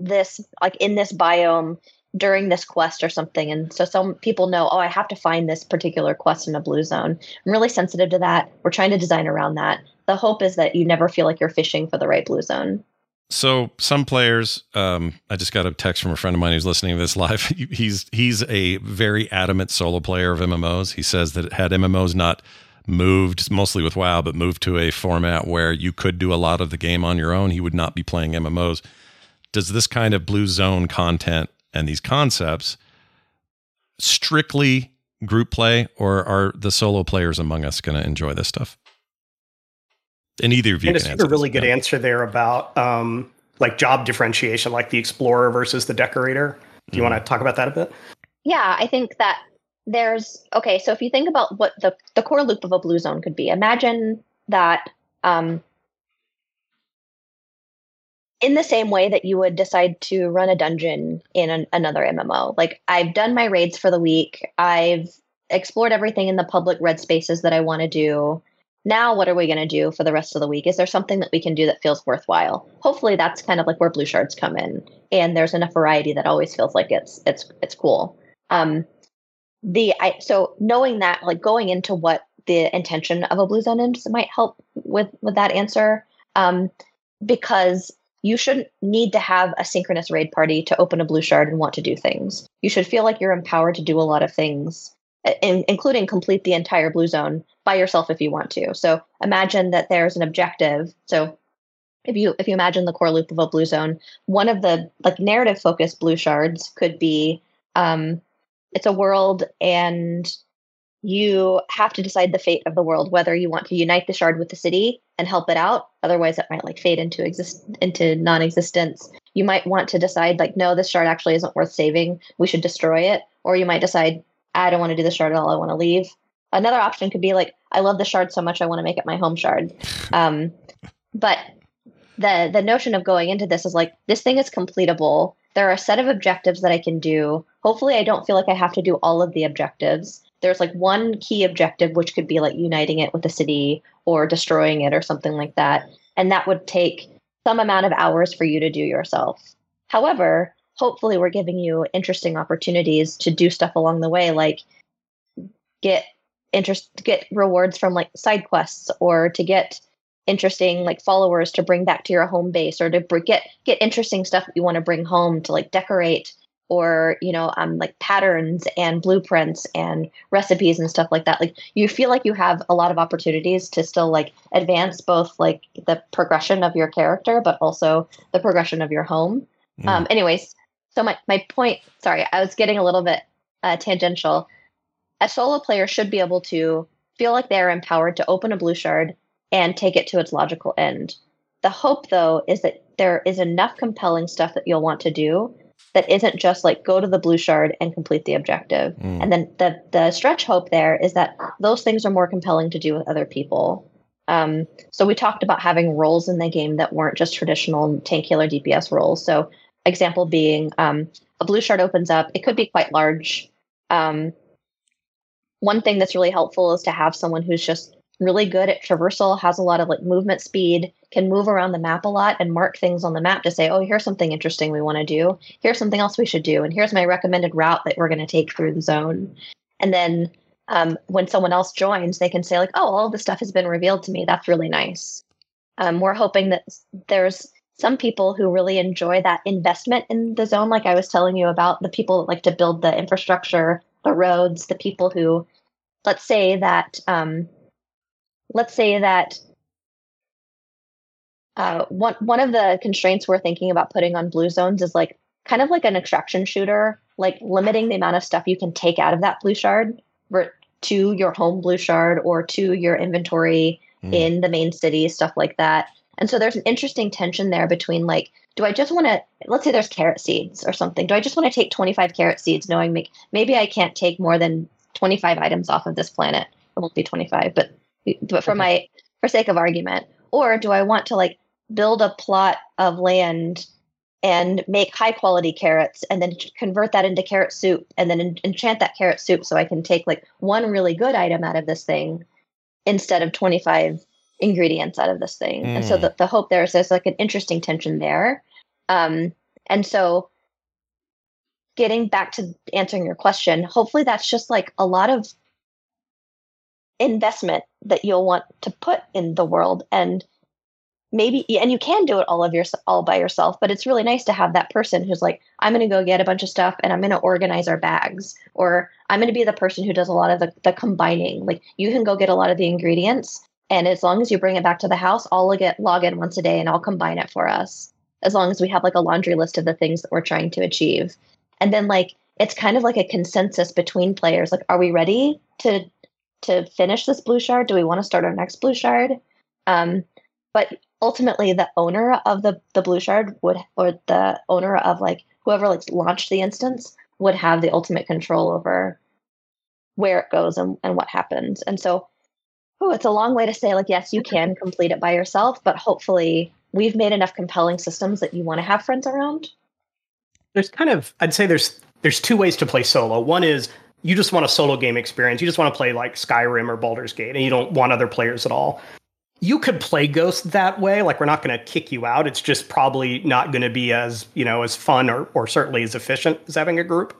this like in this biome during this quest or something and so some people know oh i have to find this particular quest in a blue zone. I'm really sensitive to that. We're trying to design around that. The hope is that you never feel like you're fishing for the right blue zone so some players, um, I just got a text from a friend of mine who's listening to this live. [laughs] He's he's a very adamant solo player of MMOs. He says that had MMOs not moved, mostly with WoW, but moved to a format where you could do a lot of the game on your own, he would not be playing MMOs. Does this kind of blue zone content and these concepts strictly group play, or are the solo players among us going to enjoy this stuff? And either of you and it's a really good answer there about um, like job differentiation, like the explorer versus the decorator. Do you mm want to talk about that a bit? Yeah, I think that there's okay. So if you think about what the the core loop of a blue zone could be, imagine that um, in the same way that you would decide to run a dungeon in an, another MMO. Like I've done my raids for the week. I've explored everything in the public red spaces that I want to do now what are we going to do for the rest of the week? Is there something that we can do that feels worthwhile? Hopefully that's kind of like where blue shards come in and there's enough variety that always feels like it's it's it's cool. Um the I so knowing that like going into what the intention of a blue zone is might help with with that answer. Um because you shouldn't need to have a synchronous raid party to open a blue shard and want to do things. You should feel like you're empowered to do a lot of things, in, including complete the entire blue zone by yourself if you want to. So imagine that there's an objective. So if you if you imagine the core loop of a blue zone, one of the like narrative focused blue shards could be um, it's a world and you have to decide the fate of the world whether you want to unite the shard with the city and help it out otherwise it might like fade into exist into non-existence you might want to decide like no this shard actually isn't worth saving we should destroy it or you might decide i don't want to do the shard at all i want to leave. Another option could be like i love the shard so much i want to make it my home shard. [laughs] Um, but the the notion of going into this is like this thing is completable. There are a set of objectives that i can do. Hopefully i don't feel like i have to do all of the objectives. There's like one key objective which could be like uniting it with the city or destroying it or something like that and that would take some amount of hours for you to do yourself. However hopefully we're giving you interesting opportunities to do stuff along the way like get interest get rewards from like side quests or to get interesting like followers to bring back to your home base or to get get interesting stuff that you want to bring home to like decorate or you know um like patterns and blueprints and recipes and stuff like that like you feel like you have a lot of opportunities to still like advance both like the progression of your character but also the progression of your home mm. um anyways so my my point sorry i was getting a little bit uh, tangential a solo player should be able to feel like they're empowered to open a blue shard and take it to its logical end the hope though is that there is enough compelling stuff that you'll want to do that isn't just like go to the blue shard and complete the objective. Mm. And then the the stretch hope there is that those things are more compelling to do with other people. Um, so we talked about having roles in the game that weren't just traditional tank healer DPS roles. So example being um, a blue shard opens up. It could be quite large. Um, one thing that's really helpful is to have someone who's just really good at traversal, has a lot of like movement speed, can move around the map a lot and mark things on the map to say, oh, here's something interesting we want to do. Here's something else we should do. And here's my recommended route that we're going to take through the zone. And then um, when someone else joins, they can say, like, oh, all this stuff has been revealed to me. That's really nice. Um, we're hoping that there's some people who really enjoy that investment in the zone, like I was telling you about, the people that like to build the infrastructure, the roads, the people who, let's say that um, let's say that uh, one one of the constraints we're thinking about putting on blue zones is like kind of like an extraction shooter, like limiting the amount of stuff you can take out of that blue shard to your home blue shard or to your inventory mm. in the main city, stuff like that. And so there's an interesting tension there between like, do I just want to, let's say there's carrot seeds or something. Do I just want to take 25 carrot seeds knowing maybe I can't take more than 25 items off of this planet? It won't be 25, but but for my for sake of argument or do i want to like build a plot of land and make high quality carrots and then convert that into carrot soup and then en- enchant that carrot soup so i can take like one really good item out of this thing instead of 25 ingredients out of this thing mm. and so hmm. the, the hope there is there's like an interesting tension there um, and so getting back to answering your question hopefully that's just like a lot of investment that you'll want to put in the world and maybe and you can do it all of your all by yourself but it's really nice to have that person who's like i'm going to go get a bunch of stuff and i'm going to organize our bags or i'm going to be the person who does a lot of the, the combining like you can go get a lot of the ingredients and as long as you bring it back to the house i'll get log in once a day and i'll combine it for us as long as we have like a laundry list of the things that we're trying to achieve and then like it's kind of like a consensus between players like are we ready to to finish this blue shard? Do we want to start our next blue shard? Um, but ultimately, the owner of the the blue shard would, or the owner of like whoever like launched the instance would have the ultimate control over where it goes and, and what happens. And so, oh, it's a long way to say like yes, you can complete it by yourself, but hopefully, we've made enough compelling systems that you want to have friends around. There's kind of I'd say there's there's two ways to play solo. One is you just want a solo game experience. You just want to play like Skyrim or Baldur's Gate, and you don't want other players at all. You could play Ghost that way. Like we're not going to kick you out. It's just probably not going to be as you know as fun or or certainly as efficient as having a group.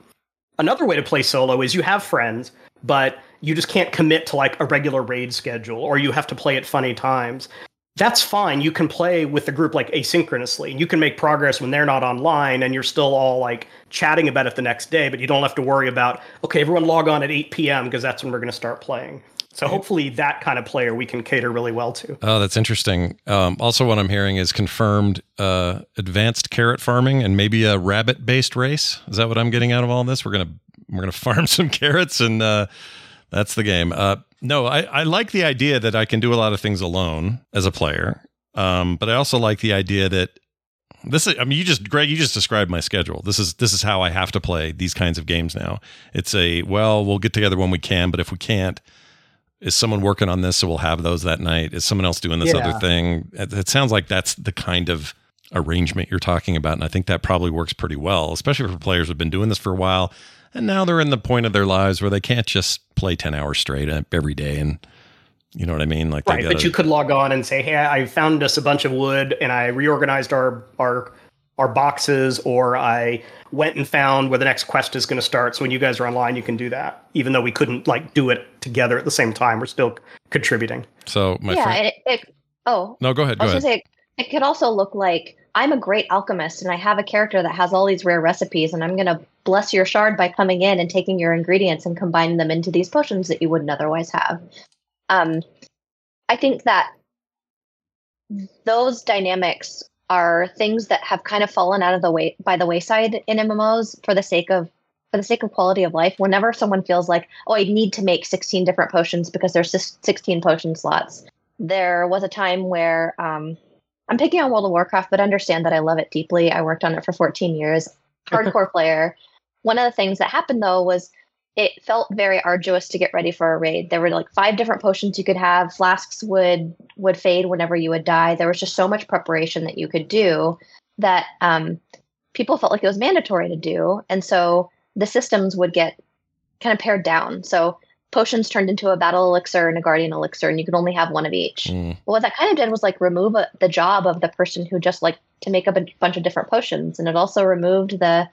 Another way to play solo is you have friends, but you just can't commit to like a regular raid schedule, or you have to play at funny times that's fine. You can play with the group like asynchronously and you can make progress when they're not online and you're still all like chatting about it the next day, but you don't have to worry about, okay, everyone log on at 8 p.m. because that's when we're going to start playing. So hopefully that kind of player we can cater really well to. Oh, that's interesting. Um, also, what I'm hearing is confirmed uh, advanced carrot farming and maybe a rabbit based race. Is that what I'm getting out of all this? We're gonna we're gonna [laughs] farm some carrots and uh, that's the game. Uh, no, I, I like the idea that I can do a lot of things alone as a player. Um, but I also like the idea that this is, I mean, you just, Greg, you just described my schedule. This is, this is how I have to play these kinds of games now. It's a, well, we'll get together when we can, but if we can't, is someone working on this? So we'll have those that night. Is someone else doing this yeah. other thing? It, it sounds like that's the kind of arrangement you're talking about. And I think that probably works pretty well, especially for players who've been doing this for a while and now they're in the point of their lives where they can't just play 10 hours straight every day and you know what I mean? Like, right. Gotta, but you could log on and say, "Hey, I found us a bunch of wood, and I reorganized our our our boxes, or I went and found where the next quest is going to start." So when you guys are online, you can do that, even though we couldn't like do it together at the same time. We're still contributing. So my yeah, friend, it, it, oh no, go ahead. Go I was ahead. Say, it could also look like I'm a great alchemist and I have a character that has all these rare recipes, and I'm going to bless your shard by coming in and taking your ingredients and combining them into these potions that you wouldn't otherwise have. Um, I think that those dynamics are things that have kind of fallen out of the way by the wayside in MMOs for the sake of for the sake of quality of life. Whenever someone feels like, oh, I need to make 16 different potions because there's 16 potion slots. There was a time where um, I'm picking on World of Warcraft, but understand that I love it deeply. I worked on it for 14 years, [laughs] hardcore player. One of the things that happened though was it felt very arduous to get ready for a raid. There were like five different potions you could have. Flasks would would fade whenever you would die. There was just so much preparation that you could do that um, people felt like it was mandatory to do, and so the systems would get kind of pared down. So potions turned into a battle elixir and a guardian elixir, and you could only have one of each. Mm. what that kind of did was like remove a, the job of the person who just like to make up a bunch of different potions, and it also removed the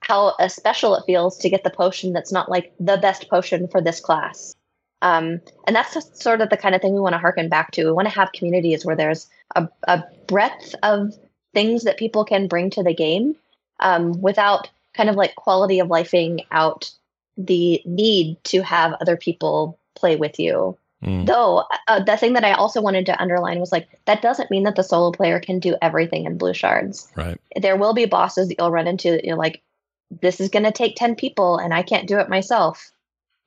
how uh, special it feels to get the potion that's not like the best potion for this class. Um, and that's sort of the kind of thing we want to harken back to. We want to have communities where there's a, a breadth of things that people can bring to the game um, without kind of like quality of lifing out the need to have other people play with you. Mm. Though uh, the thing that I also wanted to underline was like that doesn't mean that the solo player can do everything in blue shards. Right. There will be bosses that you'll run into that you're like, this is going to take ten people, and I can't do it myself,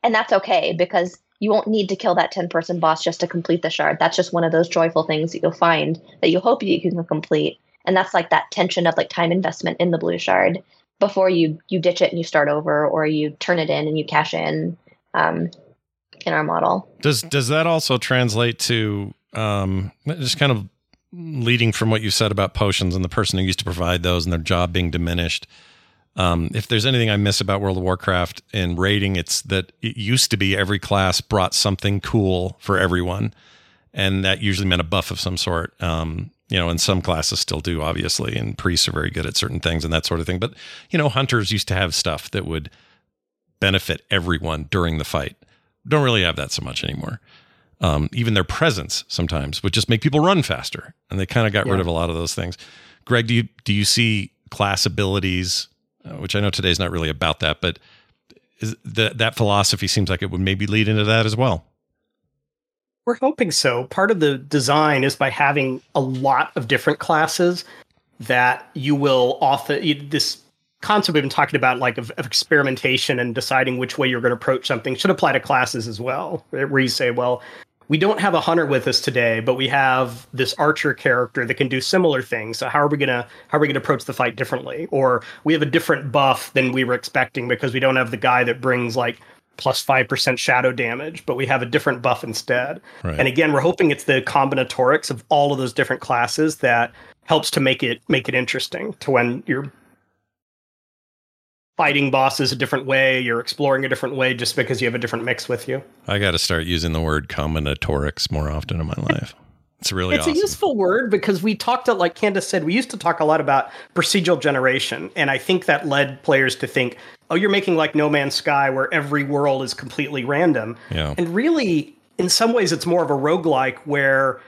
and that's okay because you won't need to kill that ten person boss just to complete the shard. That's just one of those joyful things that you'll find that you hope you can complete, and that's like that tension of like time investment in the blue shard before you you ditch it and you start over or you turn it in and you cash in um, in our model. Does does that also translate to um, just kind of leading from what you said about potions and the person who used to provide those and their job being diminished? Um, if there's anything I miss about World of Warcraft in raiding, it's that it used to be every class brought something cool for everyone, and that usually meant a buff of some sort. Um, you know, and some classes still do, obviously, and priests are very good at certain things and that sort of thing. But, you know, hunters used to have stuff that would benefit everyone during the fight. Don't really have that so much anymore. Um, even their presence sometimes would just make people run faster, and they kind of got yeah. rid of a lot of those things. Greg, do you do you see class abilities, uh, which I know today's not really about that, but is the, that philosophy seems like it would maybe lead into that as well? We're hoping so. Part of the design is by having a lot of different classes that you will author this concept we've been talking about like of, of, experimentation and deciding which way you're going to approach something should apply to classes as well where you say well we don't have a hunter with us today but we have this archer character that can do similar things. So how are we to how are we going to approach the fight differently? Or we have a different buff than we were expecting because we don't have the guy that brings like plus 5% shadow damage, but we have a different buff instead. Right. And again, we're hoping it's the combinatorics of all of those different classes that helps to make it make it interesting to when you're fighting bosses a different way, you're exploring a different way just because you have a different mix with you. I got to start using the word combinatorics more often in my [laughs] life. It's really it's awesome. a useful word because we talked to, like Candace said, we used to talk a lot about procedural generation, and I think that led players to think, oh, you're making like No Man's Sky where every world is completely random. Yeah. And really, in some ways, it's more of a roguelike where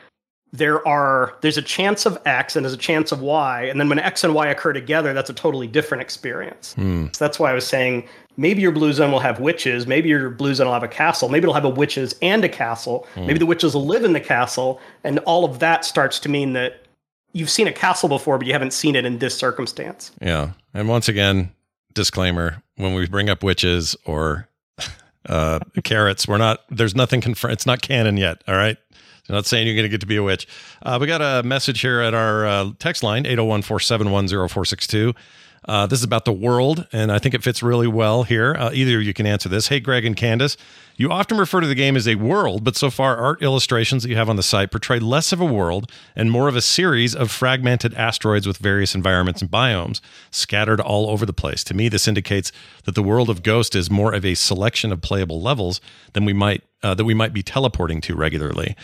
there are there's a chance of X and there's a chance of Y, and then when X and Y occur together, that's a totally different experience. Hmm. So that's why I was saying maybe your blue zone will have witches, maybe your blue zone will have a castle, maybe it'll have a witches and a castle, maybe the witches will live in the castle, and all of that starts to mean that you've seen a castle before, but you haven't seen it in this circumstance. Yeah. And once again, disclaimer when we bring up witches or [laughs] uh, carrots, we're not, there's nothing confirmed. It's not canon yet. All right. I'm not saying you're going to get to be a witch. Uh, we got a message here at our uh, text line 801 471 0462. Uh, this is about the world, and I think it fits really well here. Uh, either you can answer this. Hey, Greg and Candace, you often refer to the game as a world, but so far, art illustrations that you have on the site portray less of a world and more of a series of fragmented asteroids with various environments and biomes scattered all over the place. To me, this indicates that the world of Ghost is more of a selection of playable levels than we might uh, that we might be teleporting to regularly.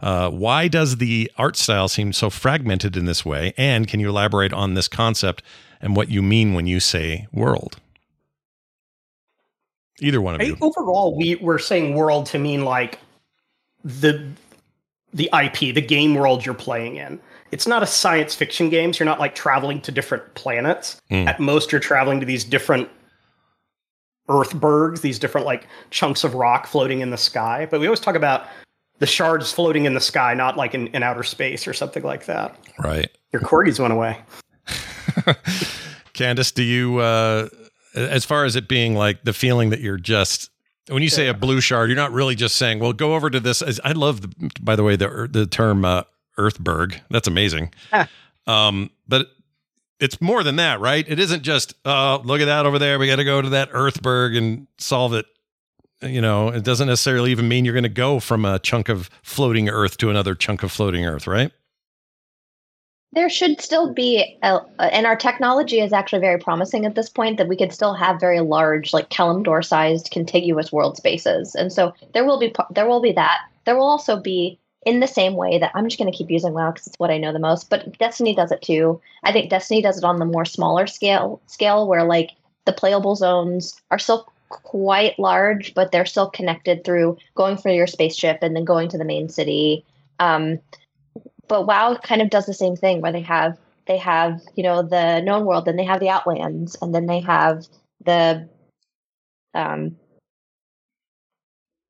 Uh, why does the art style seem so fragmented in this way? And can you elaborate on this concept and what you mean when you say world? Either one of you. overall, we we're saying world to mean like the the IP, the game world you're playing in. It's not a science fiction game. So you're not like traveling to different planets. Hmm. At most, you're traveling to these different Earthbergs, these different like chunks of rock floating in the sky. But we always talk about the shards floating in the sky, not like in, in outer space or something like that. Right. Your corgis went away. [laughs] Candace, do you, uh, as far as it being like the feeling that you're just, when you say a blue shard, you're not really just saying, well, go over to this. I love, the, by the way, the, the term uh, Earthberg. That's amazing. Ah. Um, but it's more than that, right? It isn't just, oh, look at that over there. We got to go to that Earthberg and solve it. You know, it doesn't necessarily even mean you're going to go from a chunk of floating Earth to another chunk of floating Earth, right? There should still be, a, and our technology is actually very promising at this point that we could still have very large, like Kalimdor-sized contiguous world spaces. And so there will be there will be that. There will also be in the same way that I'm just going to keep using WoW because it's what I know the most. But Destiny does it too. I think Destiny does it on the more smaller scale scale where like the playable zones are still quite large, but they're still connected through going for your spaceship and then going to the main city. Um, but WoW kind of does the same thing where they have they have you know the known world, then they have the Outlands, and then they have the um,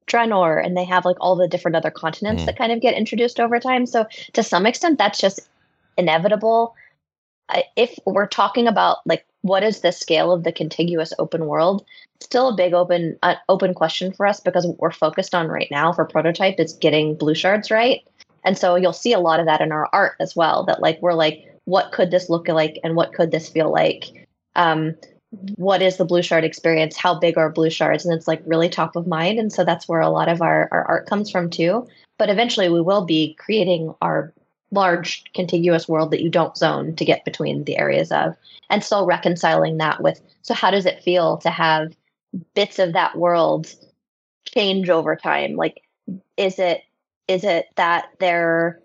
Draenor, and they have like all the different other continents Mm. that kind of get introduced over time. So to some extent, that's just inevitable. I- If we're talking about like what is the scale of the contiguous open world, still a big open uh, open question for us because what we're focused on right now for prototype is getting blue shards right. And so you'll see a lot of that in our art as well. That like we're like, what could this look like, and what could this feel like? Um, what is the blue shard experience? How big are blue shards? And it's like really top of mind. And so that's where a lot of our, our art comes from too. But eventually we will be creating our large contiguous world that you don't zone to get between the areas of and still reconciling that with so how does it feel to have bits of that world change over time like is it is it that they're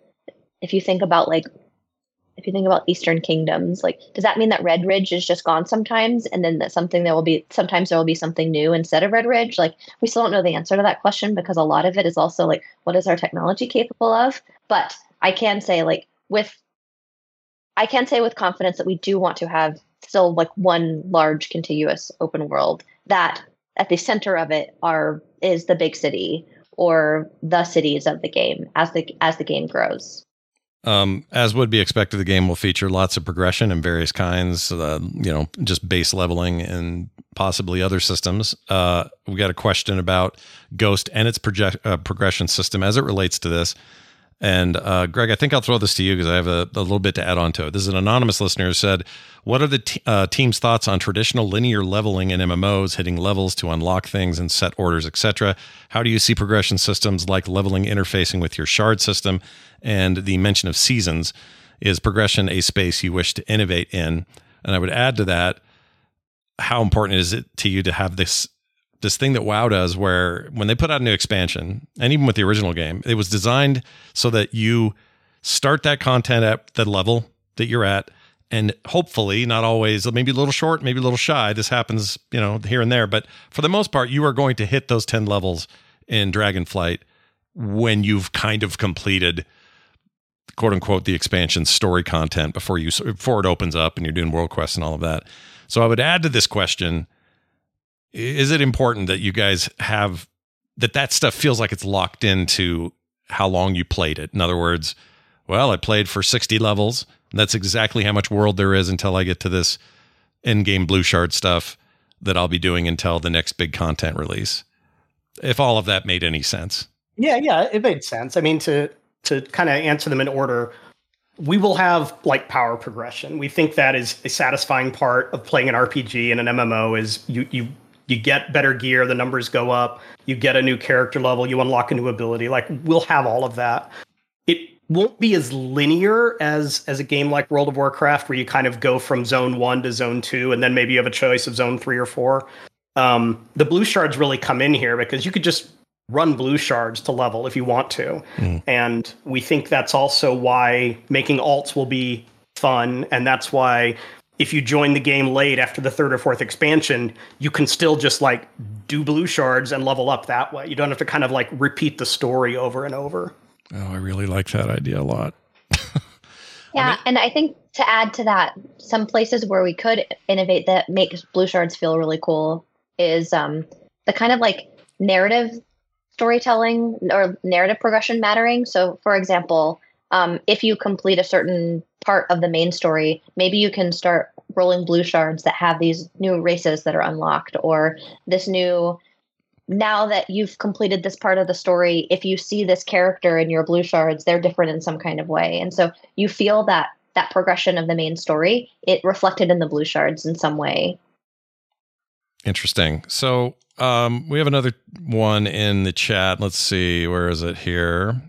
if you think about like if you think about Eastern Kingdoms like does that mean that Redridge is just gone sometimes and then that something there will be sometimes there will be something new instead of Redridge? Like we still don't know the answer to that question because a lot of it is also like what is our technology capable of? But i can say like with i can say with confidence that we do want to have still like one large contiguous open world that at the center of it are is the big city or the cities of the game as the as the game grows Um, as would be expected, the game will feature lots of progression in various kinds, uh, you know, just base leveling and possibly other systems. Uh, we got a question about Ghost and its project, uh, progression system as it relates to this. And uh, Greg, I think I'll throw this to you because I have a, a little bit to add on to it. This is an anonymous listener who said, What are the t- uh, team's thoughts on traditional linear leveling in MMOs, hitting levels to unlock things and set orders, etc.? How do you see progression systems like leveling interfacing with your shard system? And the mention of seasons is progression a space you wish to innovate in? And I would add to that, how important is it to you to have this this thing that WoW does where when they put out a new expansion, and even with the original game, it was designed so that you start that content at the level that you're at. And hopefully not always maybe a little short maybe a little shy this happens you know here and there. But for the most part you are going to hit those 10 levels in Dragonflight when you've kind of completed quote unquote the expansion story content before you before it opens up and you're doing world quests and all of that. So i would add to this question is it important that you guys have that that stuff feels like it's locked into how long you played it? In other words well i played for 60 levels. That's exactly how much world there is until i get to this in-game blue shard stuff that i'll be doing until the next big content release. If all of that made any sense. Yeah yeah it made sense. I mean to to kind of answer them in order we will have like power progression. We think that is a satisfying part of playing an rpg and an mmo is you you you get better gear, the numbers go up, you get a new character level, you unlock a new ability. Like we'll have all of that. It won't be as linear as as a game like World of Warcraft, where you kind of go from zone one to zone two, and then maybe you have a choice of zone three or four. Um, the blue shards really come in here because you could just run blue shards to level if you want to, mm. and we think that's also why making alts will be fun, and that's why if you join the game late after the third or fourth expansion, you can still just like do blue shards and level up that way. You don't have to kind of like repeat the story over and over. Oh, I really like that idea a lot. [laughs] yeah, I mean, and I think to add to that, some places where we could innovate that makes blue shards feel really cool is um, the kind of like narrative storytelling or narrative progression mattering. So, for example, um, if you complete a certain part of the main story, maybe you can start rolling blue shards that have these new races that are unlocked, or this new. Now that you've completed this part of the story, if you see this character in your blue shards, they're different in some kind of way, and so you feel that that progression of the main story it reflected in the blue shards in some way. Interesting. So um, we have another one in the chat. Let's see, where is it here?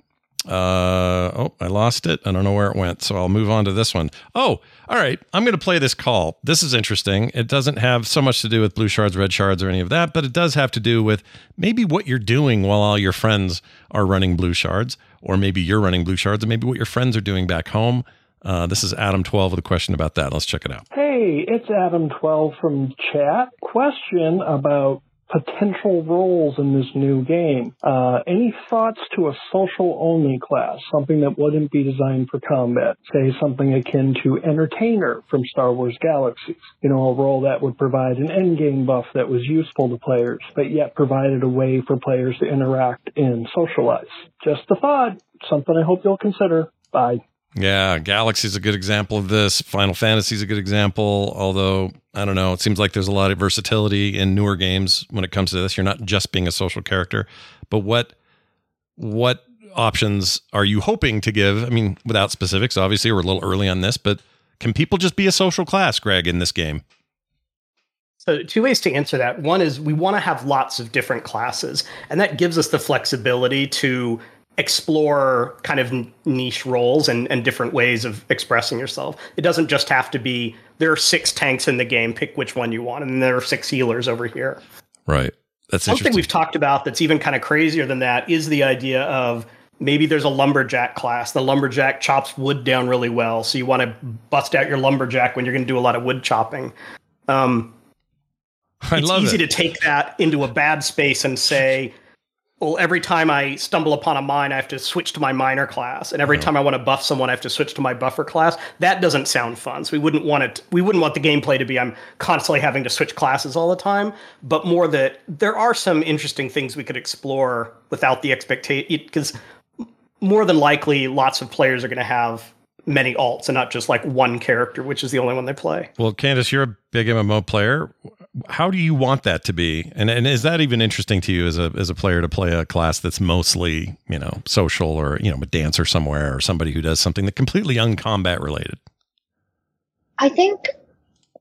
Uh, oh, I lost it. I don't know where it went. So I'll move on to this one. Oh, all right. I'm going to play this call. This is interesting. It doesn't have so much to do with blue shards, red shards, or any of that, but it does have to do with maybe what you're doing while all your friends are running blue shards, or maybe you're running blue shards, and maybe what your friends are doing back home. Uh, this is Adam12 with a question about that. Let's check it out. Hey, it's Adam12 from chat. Question about potential roles in this new game. Uh, any thoughts to a social only class, something that wouldn't be designed for combat? Say something akin to entertainer from Star Wars Galaxies. You know, a role that would provide an endgame buff that was useful to players, but yet provided a way for players to interact and socialize. Just a thought, something I hope you'll consider. Bye. Yeah, Galaxy is a good example of this. Final Fantasy is a good example, although I don't know, it seems like there's a lot of versatility in newer games when it comes to this. You're not just being a social character, but what what options are you hoping to give? I mean, without specifics, obviously, we're a little early on this, but can people just be a social class, Greg, in this game? So, two ways to answer that. One is we want to have lots of different classes, and that gives us the flexibility to explore kind of niche roles and, and different ways of expressing yourself. It doesn't just have to be there are six tanks in the game, pick which one you want, and there are six healers over here. Right. That's something we've talked about that's even kind of crazier than that is the idea of maybe there's a lumberjack class. The lumberjack chops wood down really well, so you want to bust out your lumberjack when you're going to do a lot of wood chopping. Um, I it's easy it. to take that into a bad space and say well, every time I stumble upon a mine, I have to switch to my miner class, and every time I want to buff someone, I have to switch to my buffer class. That doesn't sound fun. So we wouldn't want it. We wouldn't want the gameplay to be I'm constantly having to switch classes all the time, but more that there are some interesting things we could explore without the expectation. Because more than likely, lots of players are going to have many alts and not just like one character, which is the only one they play. Well, Candace, you're a big MMO player. How do you want that to be? And and is that even interesting to you as a as a player to play a class that's mostly, you know, social or, you know, a dancer somewhere or somebody who does something that completely uncombat related? I think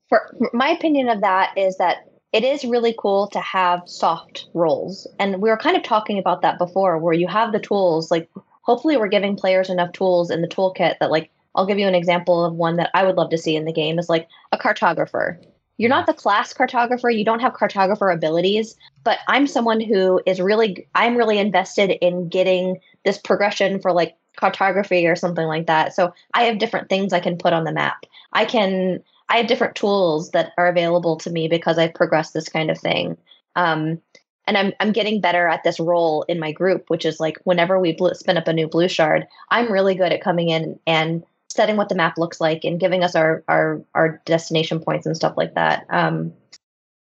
for my opinion of that is that it is really cool to have soft roles. And we were kind of talking about that before where you have the tools like hopefully we're giving players enough tools in the toolkit that like I'll give you an example of one that I would love to see in the game is like a cartographer. you're not the class cartographer, you don't have cartographer abilities, but I'm someone who is really I'm really invested in getting this progression for like cartography or something like that. So I have different things I can put on the map. I can I have different tools that are available to me because I've progressed this kind of thing. Um, and I'm I'm getting better at this role in my group, which is like whenever we spin up a new blue shard, I'm really good at coming in and setting what the map looks like and giving us our our our destination points and stuff like that. Um,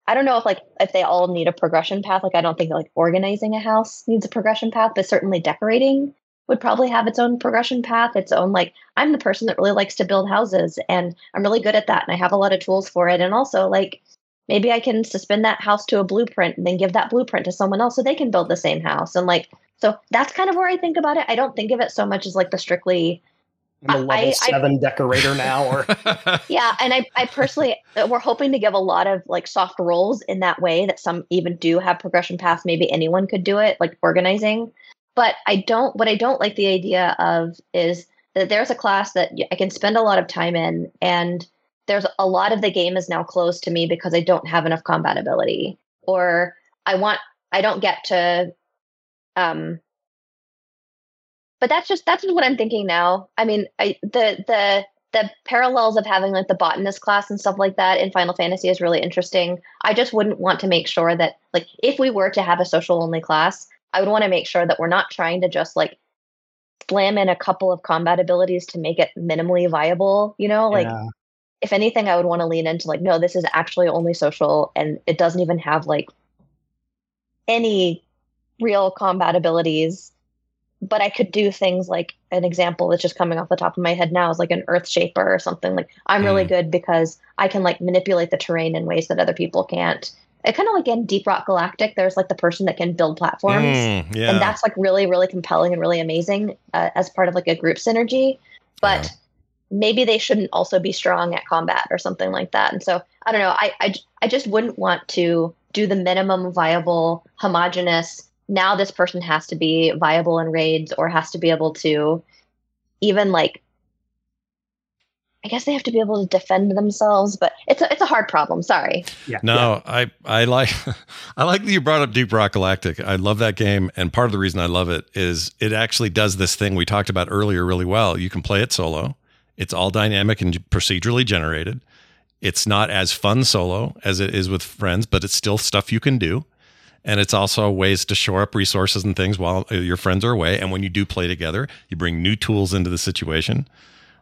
I don't know if like if they all need a progression path. Like I don't think like organizing a house needs a progression path, but certainly decorating would probably have its own progression path, its own like I'm the person that really likes to build houses and I'm really good at that and I have a lot of tools for it. And also like maybe I can suspend that house to a blueprint and then give that blueprint to someone else so they can build the same house. And like so that's kind of where I think about it. I don't think of it so much as like the strictly I'm a level I, seven I, [laughs] decorator now, or [laughs] yeah. And I, I personally, uh, we're hoping to give a lot of like soft roles in that way that some even do have progression paths. Maybe anyone could do it, like organizing. But I don't, what I don't like the idea of is that there's a class that I can spend a lot of time in, and there's a lot of the game is now closed to me because I don't have enough combat ability, or I want, I don't get to, um, but that's just that's just what I'm thinking now. I mean, I the the the parallels of having like the botanist class and stuff like that in Final Fantasy is really interesting. I just wouldn't want to make sure that like if we were to have a social only class, I would want to make sure that we're not trying to just like slam in a couple of combat abilities to make it minimally viable, you know? Like yeah. if anything I would want to lean into like no, this is actually only social and it doesn't even have like any real combat abilities but I could do things like an example that's just coming off the top of my head now is like an earth shaper or something like I'm really mm. good because I can like manipulate the terrain in ways that other people can't it kind of like in Deep Rock Galactic, there's like the person that can build platforms, mm, yeah. and that's like really, really compelling and really amazing uh, as part of like a group synergy. But yeah. maybe they shouldn't also be strong at combat or something like that. And so I don't know. I I, I just wouldn't want to do the minimum viable, homogenous. Now this person has to be viable in raids or has to be able to even like I guess they have to be able to defend themselves, but it's a, it's a hard problem. Sorry. Yeah. No, yeah. I I like [laughs] I like that you brought up Deep Rock Galactic. I love that game, and part of the reason I love it is it actually does this thing we talked about earlier really well. You can play it solo. It's all dynamic and procedurally generated. It's not as fun solo as it is with friends, but it's still stuff you can do. And it's also ways to shore up resources and things while your friends are away. And when you do play together, you bring new tools into the situation.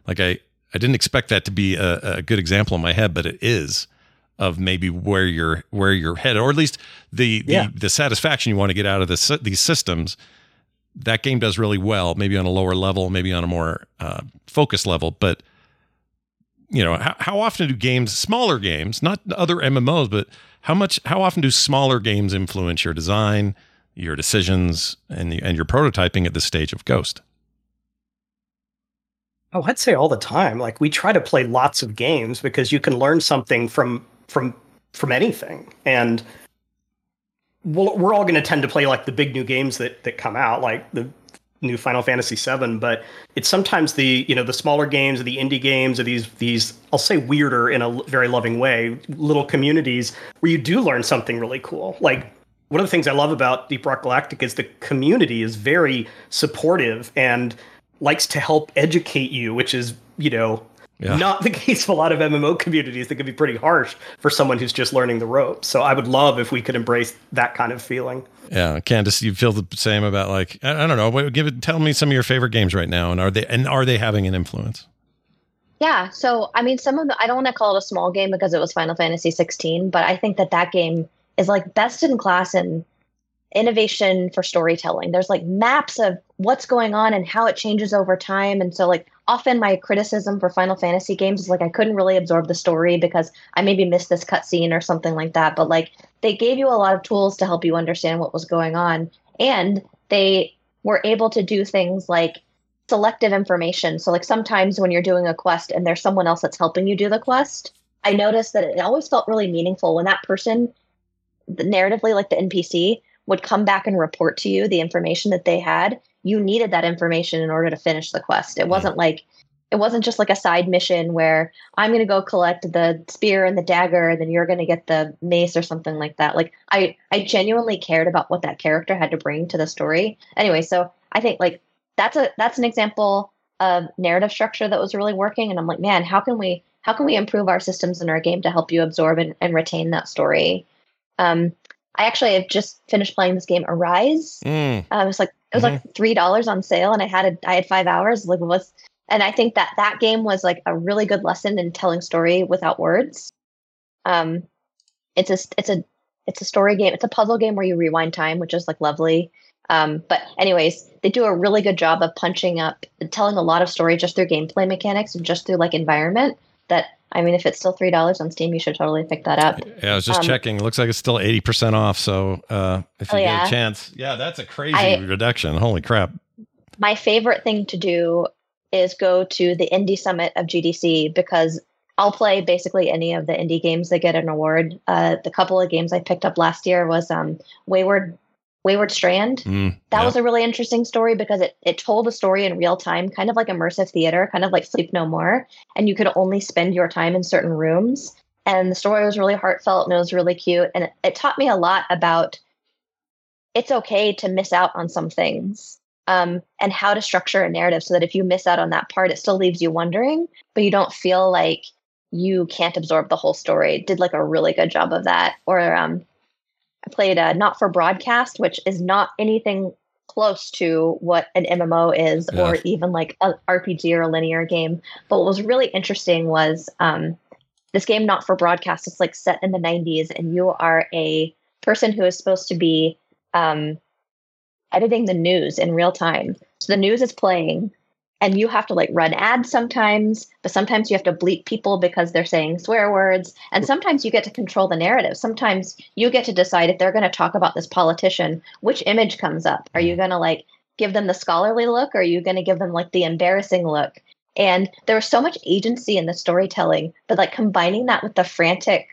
Like I, I didn't expect that to be a, a good example in my head, but it is of maybe where you're where you're headed, or at least the the, yeah. the satisfaction you want to get out of this these systems. That game does really well, maybe on a lower level, maybe on a more uh, focused level. But you know, how, how often do games, smaller games, not other MMOs, but how much, how often do smaller games influence your design, your decisions, and the, and your prototyping at this stage of Ghost? Oh, I'd say all the time. Like we try to play lots of games because you can learn something from from from anything. And we'll, we're all going to tend to play like the big new games that that come out, like the new Final Fantasy VII. But it's sometimes the you know the smaller games or the indie games or these these I'll say weirder in a very loving way little communities where you do learn something really cool. Like one of the things I love about Deep Rock Galactic is the community is very supportive and likes to help educate you, which is, you know, yeah. not the [laughs] case of a lot of MMO communities that can be pretty harsh for someone who's just learning the ropes. So I would love if we could embrace that kind of feeling. Yeah, Candace, you feel the same about like I, I don't know. Give it, tell me some of your favorite games right now, and are they and are they having an influence? Yeah, so I mean, some of the I don't want to call it a small game because it was Final Fantasy 16, but I think that that game is like best in class in innovation for storytelling. There's like maps of what's going on and how it changes over time. And so like often my criticism for Final Fantasy games is like I couldn't really absorb the story because I maybe missed this cutscene or something like that. But like they gave you a lot of tools to help you understand what was going on. And they were able to do things like selective information. So like sometimes when you're doing a quest and there's someone else that's helping you do the quest, I noticed that it always felt really meaningful when that person narratively like the NPC would come back and report to you the information that they had, you needed that information in order to finish the quest. It wasn't like it wasn't just like a side mission where I'm going to go collect the spear and the dagger and then you're going to get the mace or something like that. Like I I genuinely cared about what that character had to bring to the story. Anyway, so I think like that's a that's an example of narrative structure that was really working and I'm like, man, how can we how can we improve our systems in our game to help you absorb and, and retain that story? Um, I actually have just finished playing this game Arise. Mm. Uh, it was like it was mm-hmm. like three dollars on sale, and I had a I had five hours. Like what's and I think that that game was like a really good lesson in telling story without words. Um, it's a it's a it's a story game. It's a puzzle game where you rewind time, which is like lovely. Um, but anyways, they do a really good job of punching up, telling a lot of story just through gameplay mechanics and just through like environment. That I mean, if it's still three dollars on Steam, you should totally pick that up. Yeah, I was just um, checking. It looks like it's still eighty percent off. So uh, if you oh, yeah. get a chance, yeah, that's a crazy I, reduction. Holy crap! My favorite thing to do is go to the indie summit of GDC because I'll play basically any of the indie games that get an award. Uh, the couple of games I picked up last year was um, Wayward Wayward Strand. Mm, that yeah. was a really interesting story because it, it told a story in real time, kind of like immersive theater, kind of like Sleep No More. And you could only spend your time in certain rooms. And the story was really heartfelt and it was really cute. And it, it taught me a lot about it's okay to miss out on some things um, and how to structure a narrative so that if you miss out on that part, it still leaves you wondering, but you don't feel like you can't absorb the whole story. Did like a really good job of that. Or um, I played a Not for Broadcast, which is not anything close to what an MMO is, yeah. or even like an RPG or a linear game. But what was really interesting was um, this game, Not for Broadcast, it's like set in the 90s, and you are a person who is supposed to be um, editing the news in real time. So the news is playing, and you have to like run ads sometimes, but sometimes you have to bleep people because they're saying swear words. And sometimes you get to control the narrative. Sometimes you get to decide if they're going to talk about this politician, which image comes up. Are you mm. going to like give them the scholarly look or are you going to give them like the embarrassing look? And there was so much agency in the storytelling, but like combining that with the frantic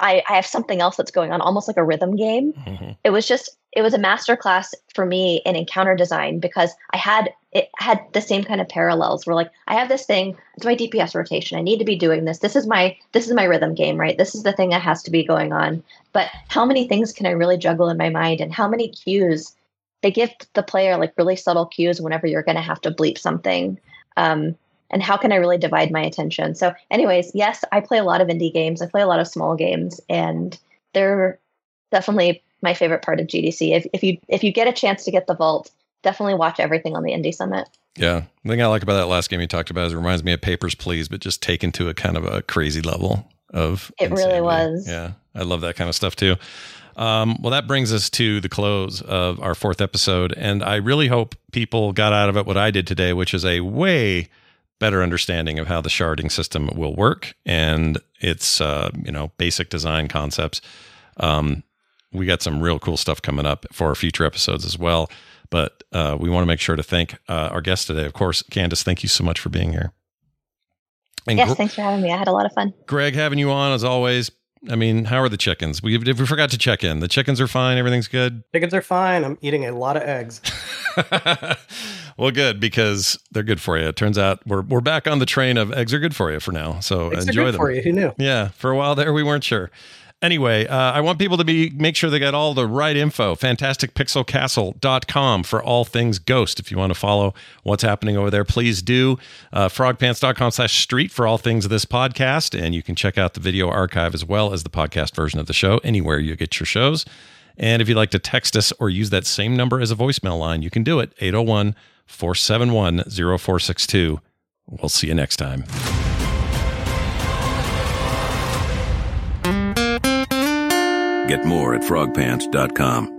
I, I have something else that's going on, almost like a rhythm game. Mm-hmm. It was just it was a masterclass for me in encounter design because I had it had the same kind of parallels. Where like I have this thing, it's my DPS rotation. I need to be doing this. This is my this is my rhythm game, right? This is the thing that has to be going on. But how many things can I really juggle in my mind, and how many cues? They give the player like really subtle cues whenever you're going to have to bleep something. Um, and how can I really divide my attention? So, anyways, yes, I play a lot of indie games. I play a lot of small games, and they're definitely my favorite part of GDC. If, if you if you get a chance to get the vault, definitely watch everything on the Indie Summit. Yeah, the thing I like about that last game you talked about is it reminds me of Papers Please, but just taken to a kind of a crazy level of. It insanity. really was. Yeah, I love that kind of stuff too. Um, well, that brings us to the close of our fourth episode, and I really hope people got out of it what I did today, which is a way better understanding of how the sharding system will work and its uh, you know basic design concepts. Um, we got some real cool stuff coming up for future episodes as well. But uh, we want to make sure to thank uh, our guest today. Of course, Candace, thank you so much for being here. And yes, Gre- thanks for having me. I had a lot of fun. Greg, having you on as always. I mean, how are the chickens? We, we forgot to check in. The chickens are fine. Everything's good. Chickens are fine. I'm eating a lot of eggs. [laughs] [laughs] well, good because they're good for you. It turns out we're we're back on the train of eggs are good for you for now. So eggs enjoy them. For you, who knew? Yeah, for a while there we weren't sure. Anyway, uh, I want people to be make sure they get all the right info. FantasticPixelCastle.com for all things Ghost. If you want to follow what's happening over there, please do. Uh, frogpants.com slash street for all things this podcast. And you can check out the video archive as well as the podcast version of the show anywhere you get your shows. And if you'd like to text us or use that same number as a voicemail line, you can do it 801 471 0462. We'll see you next time. Get more at frogpants.com.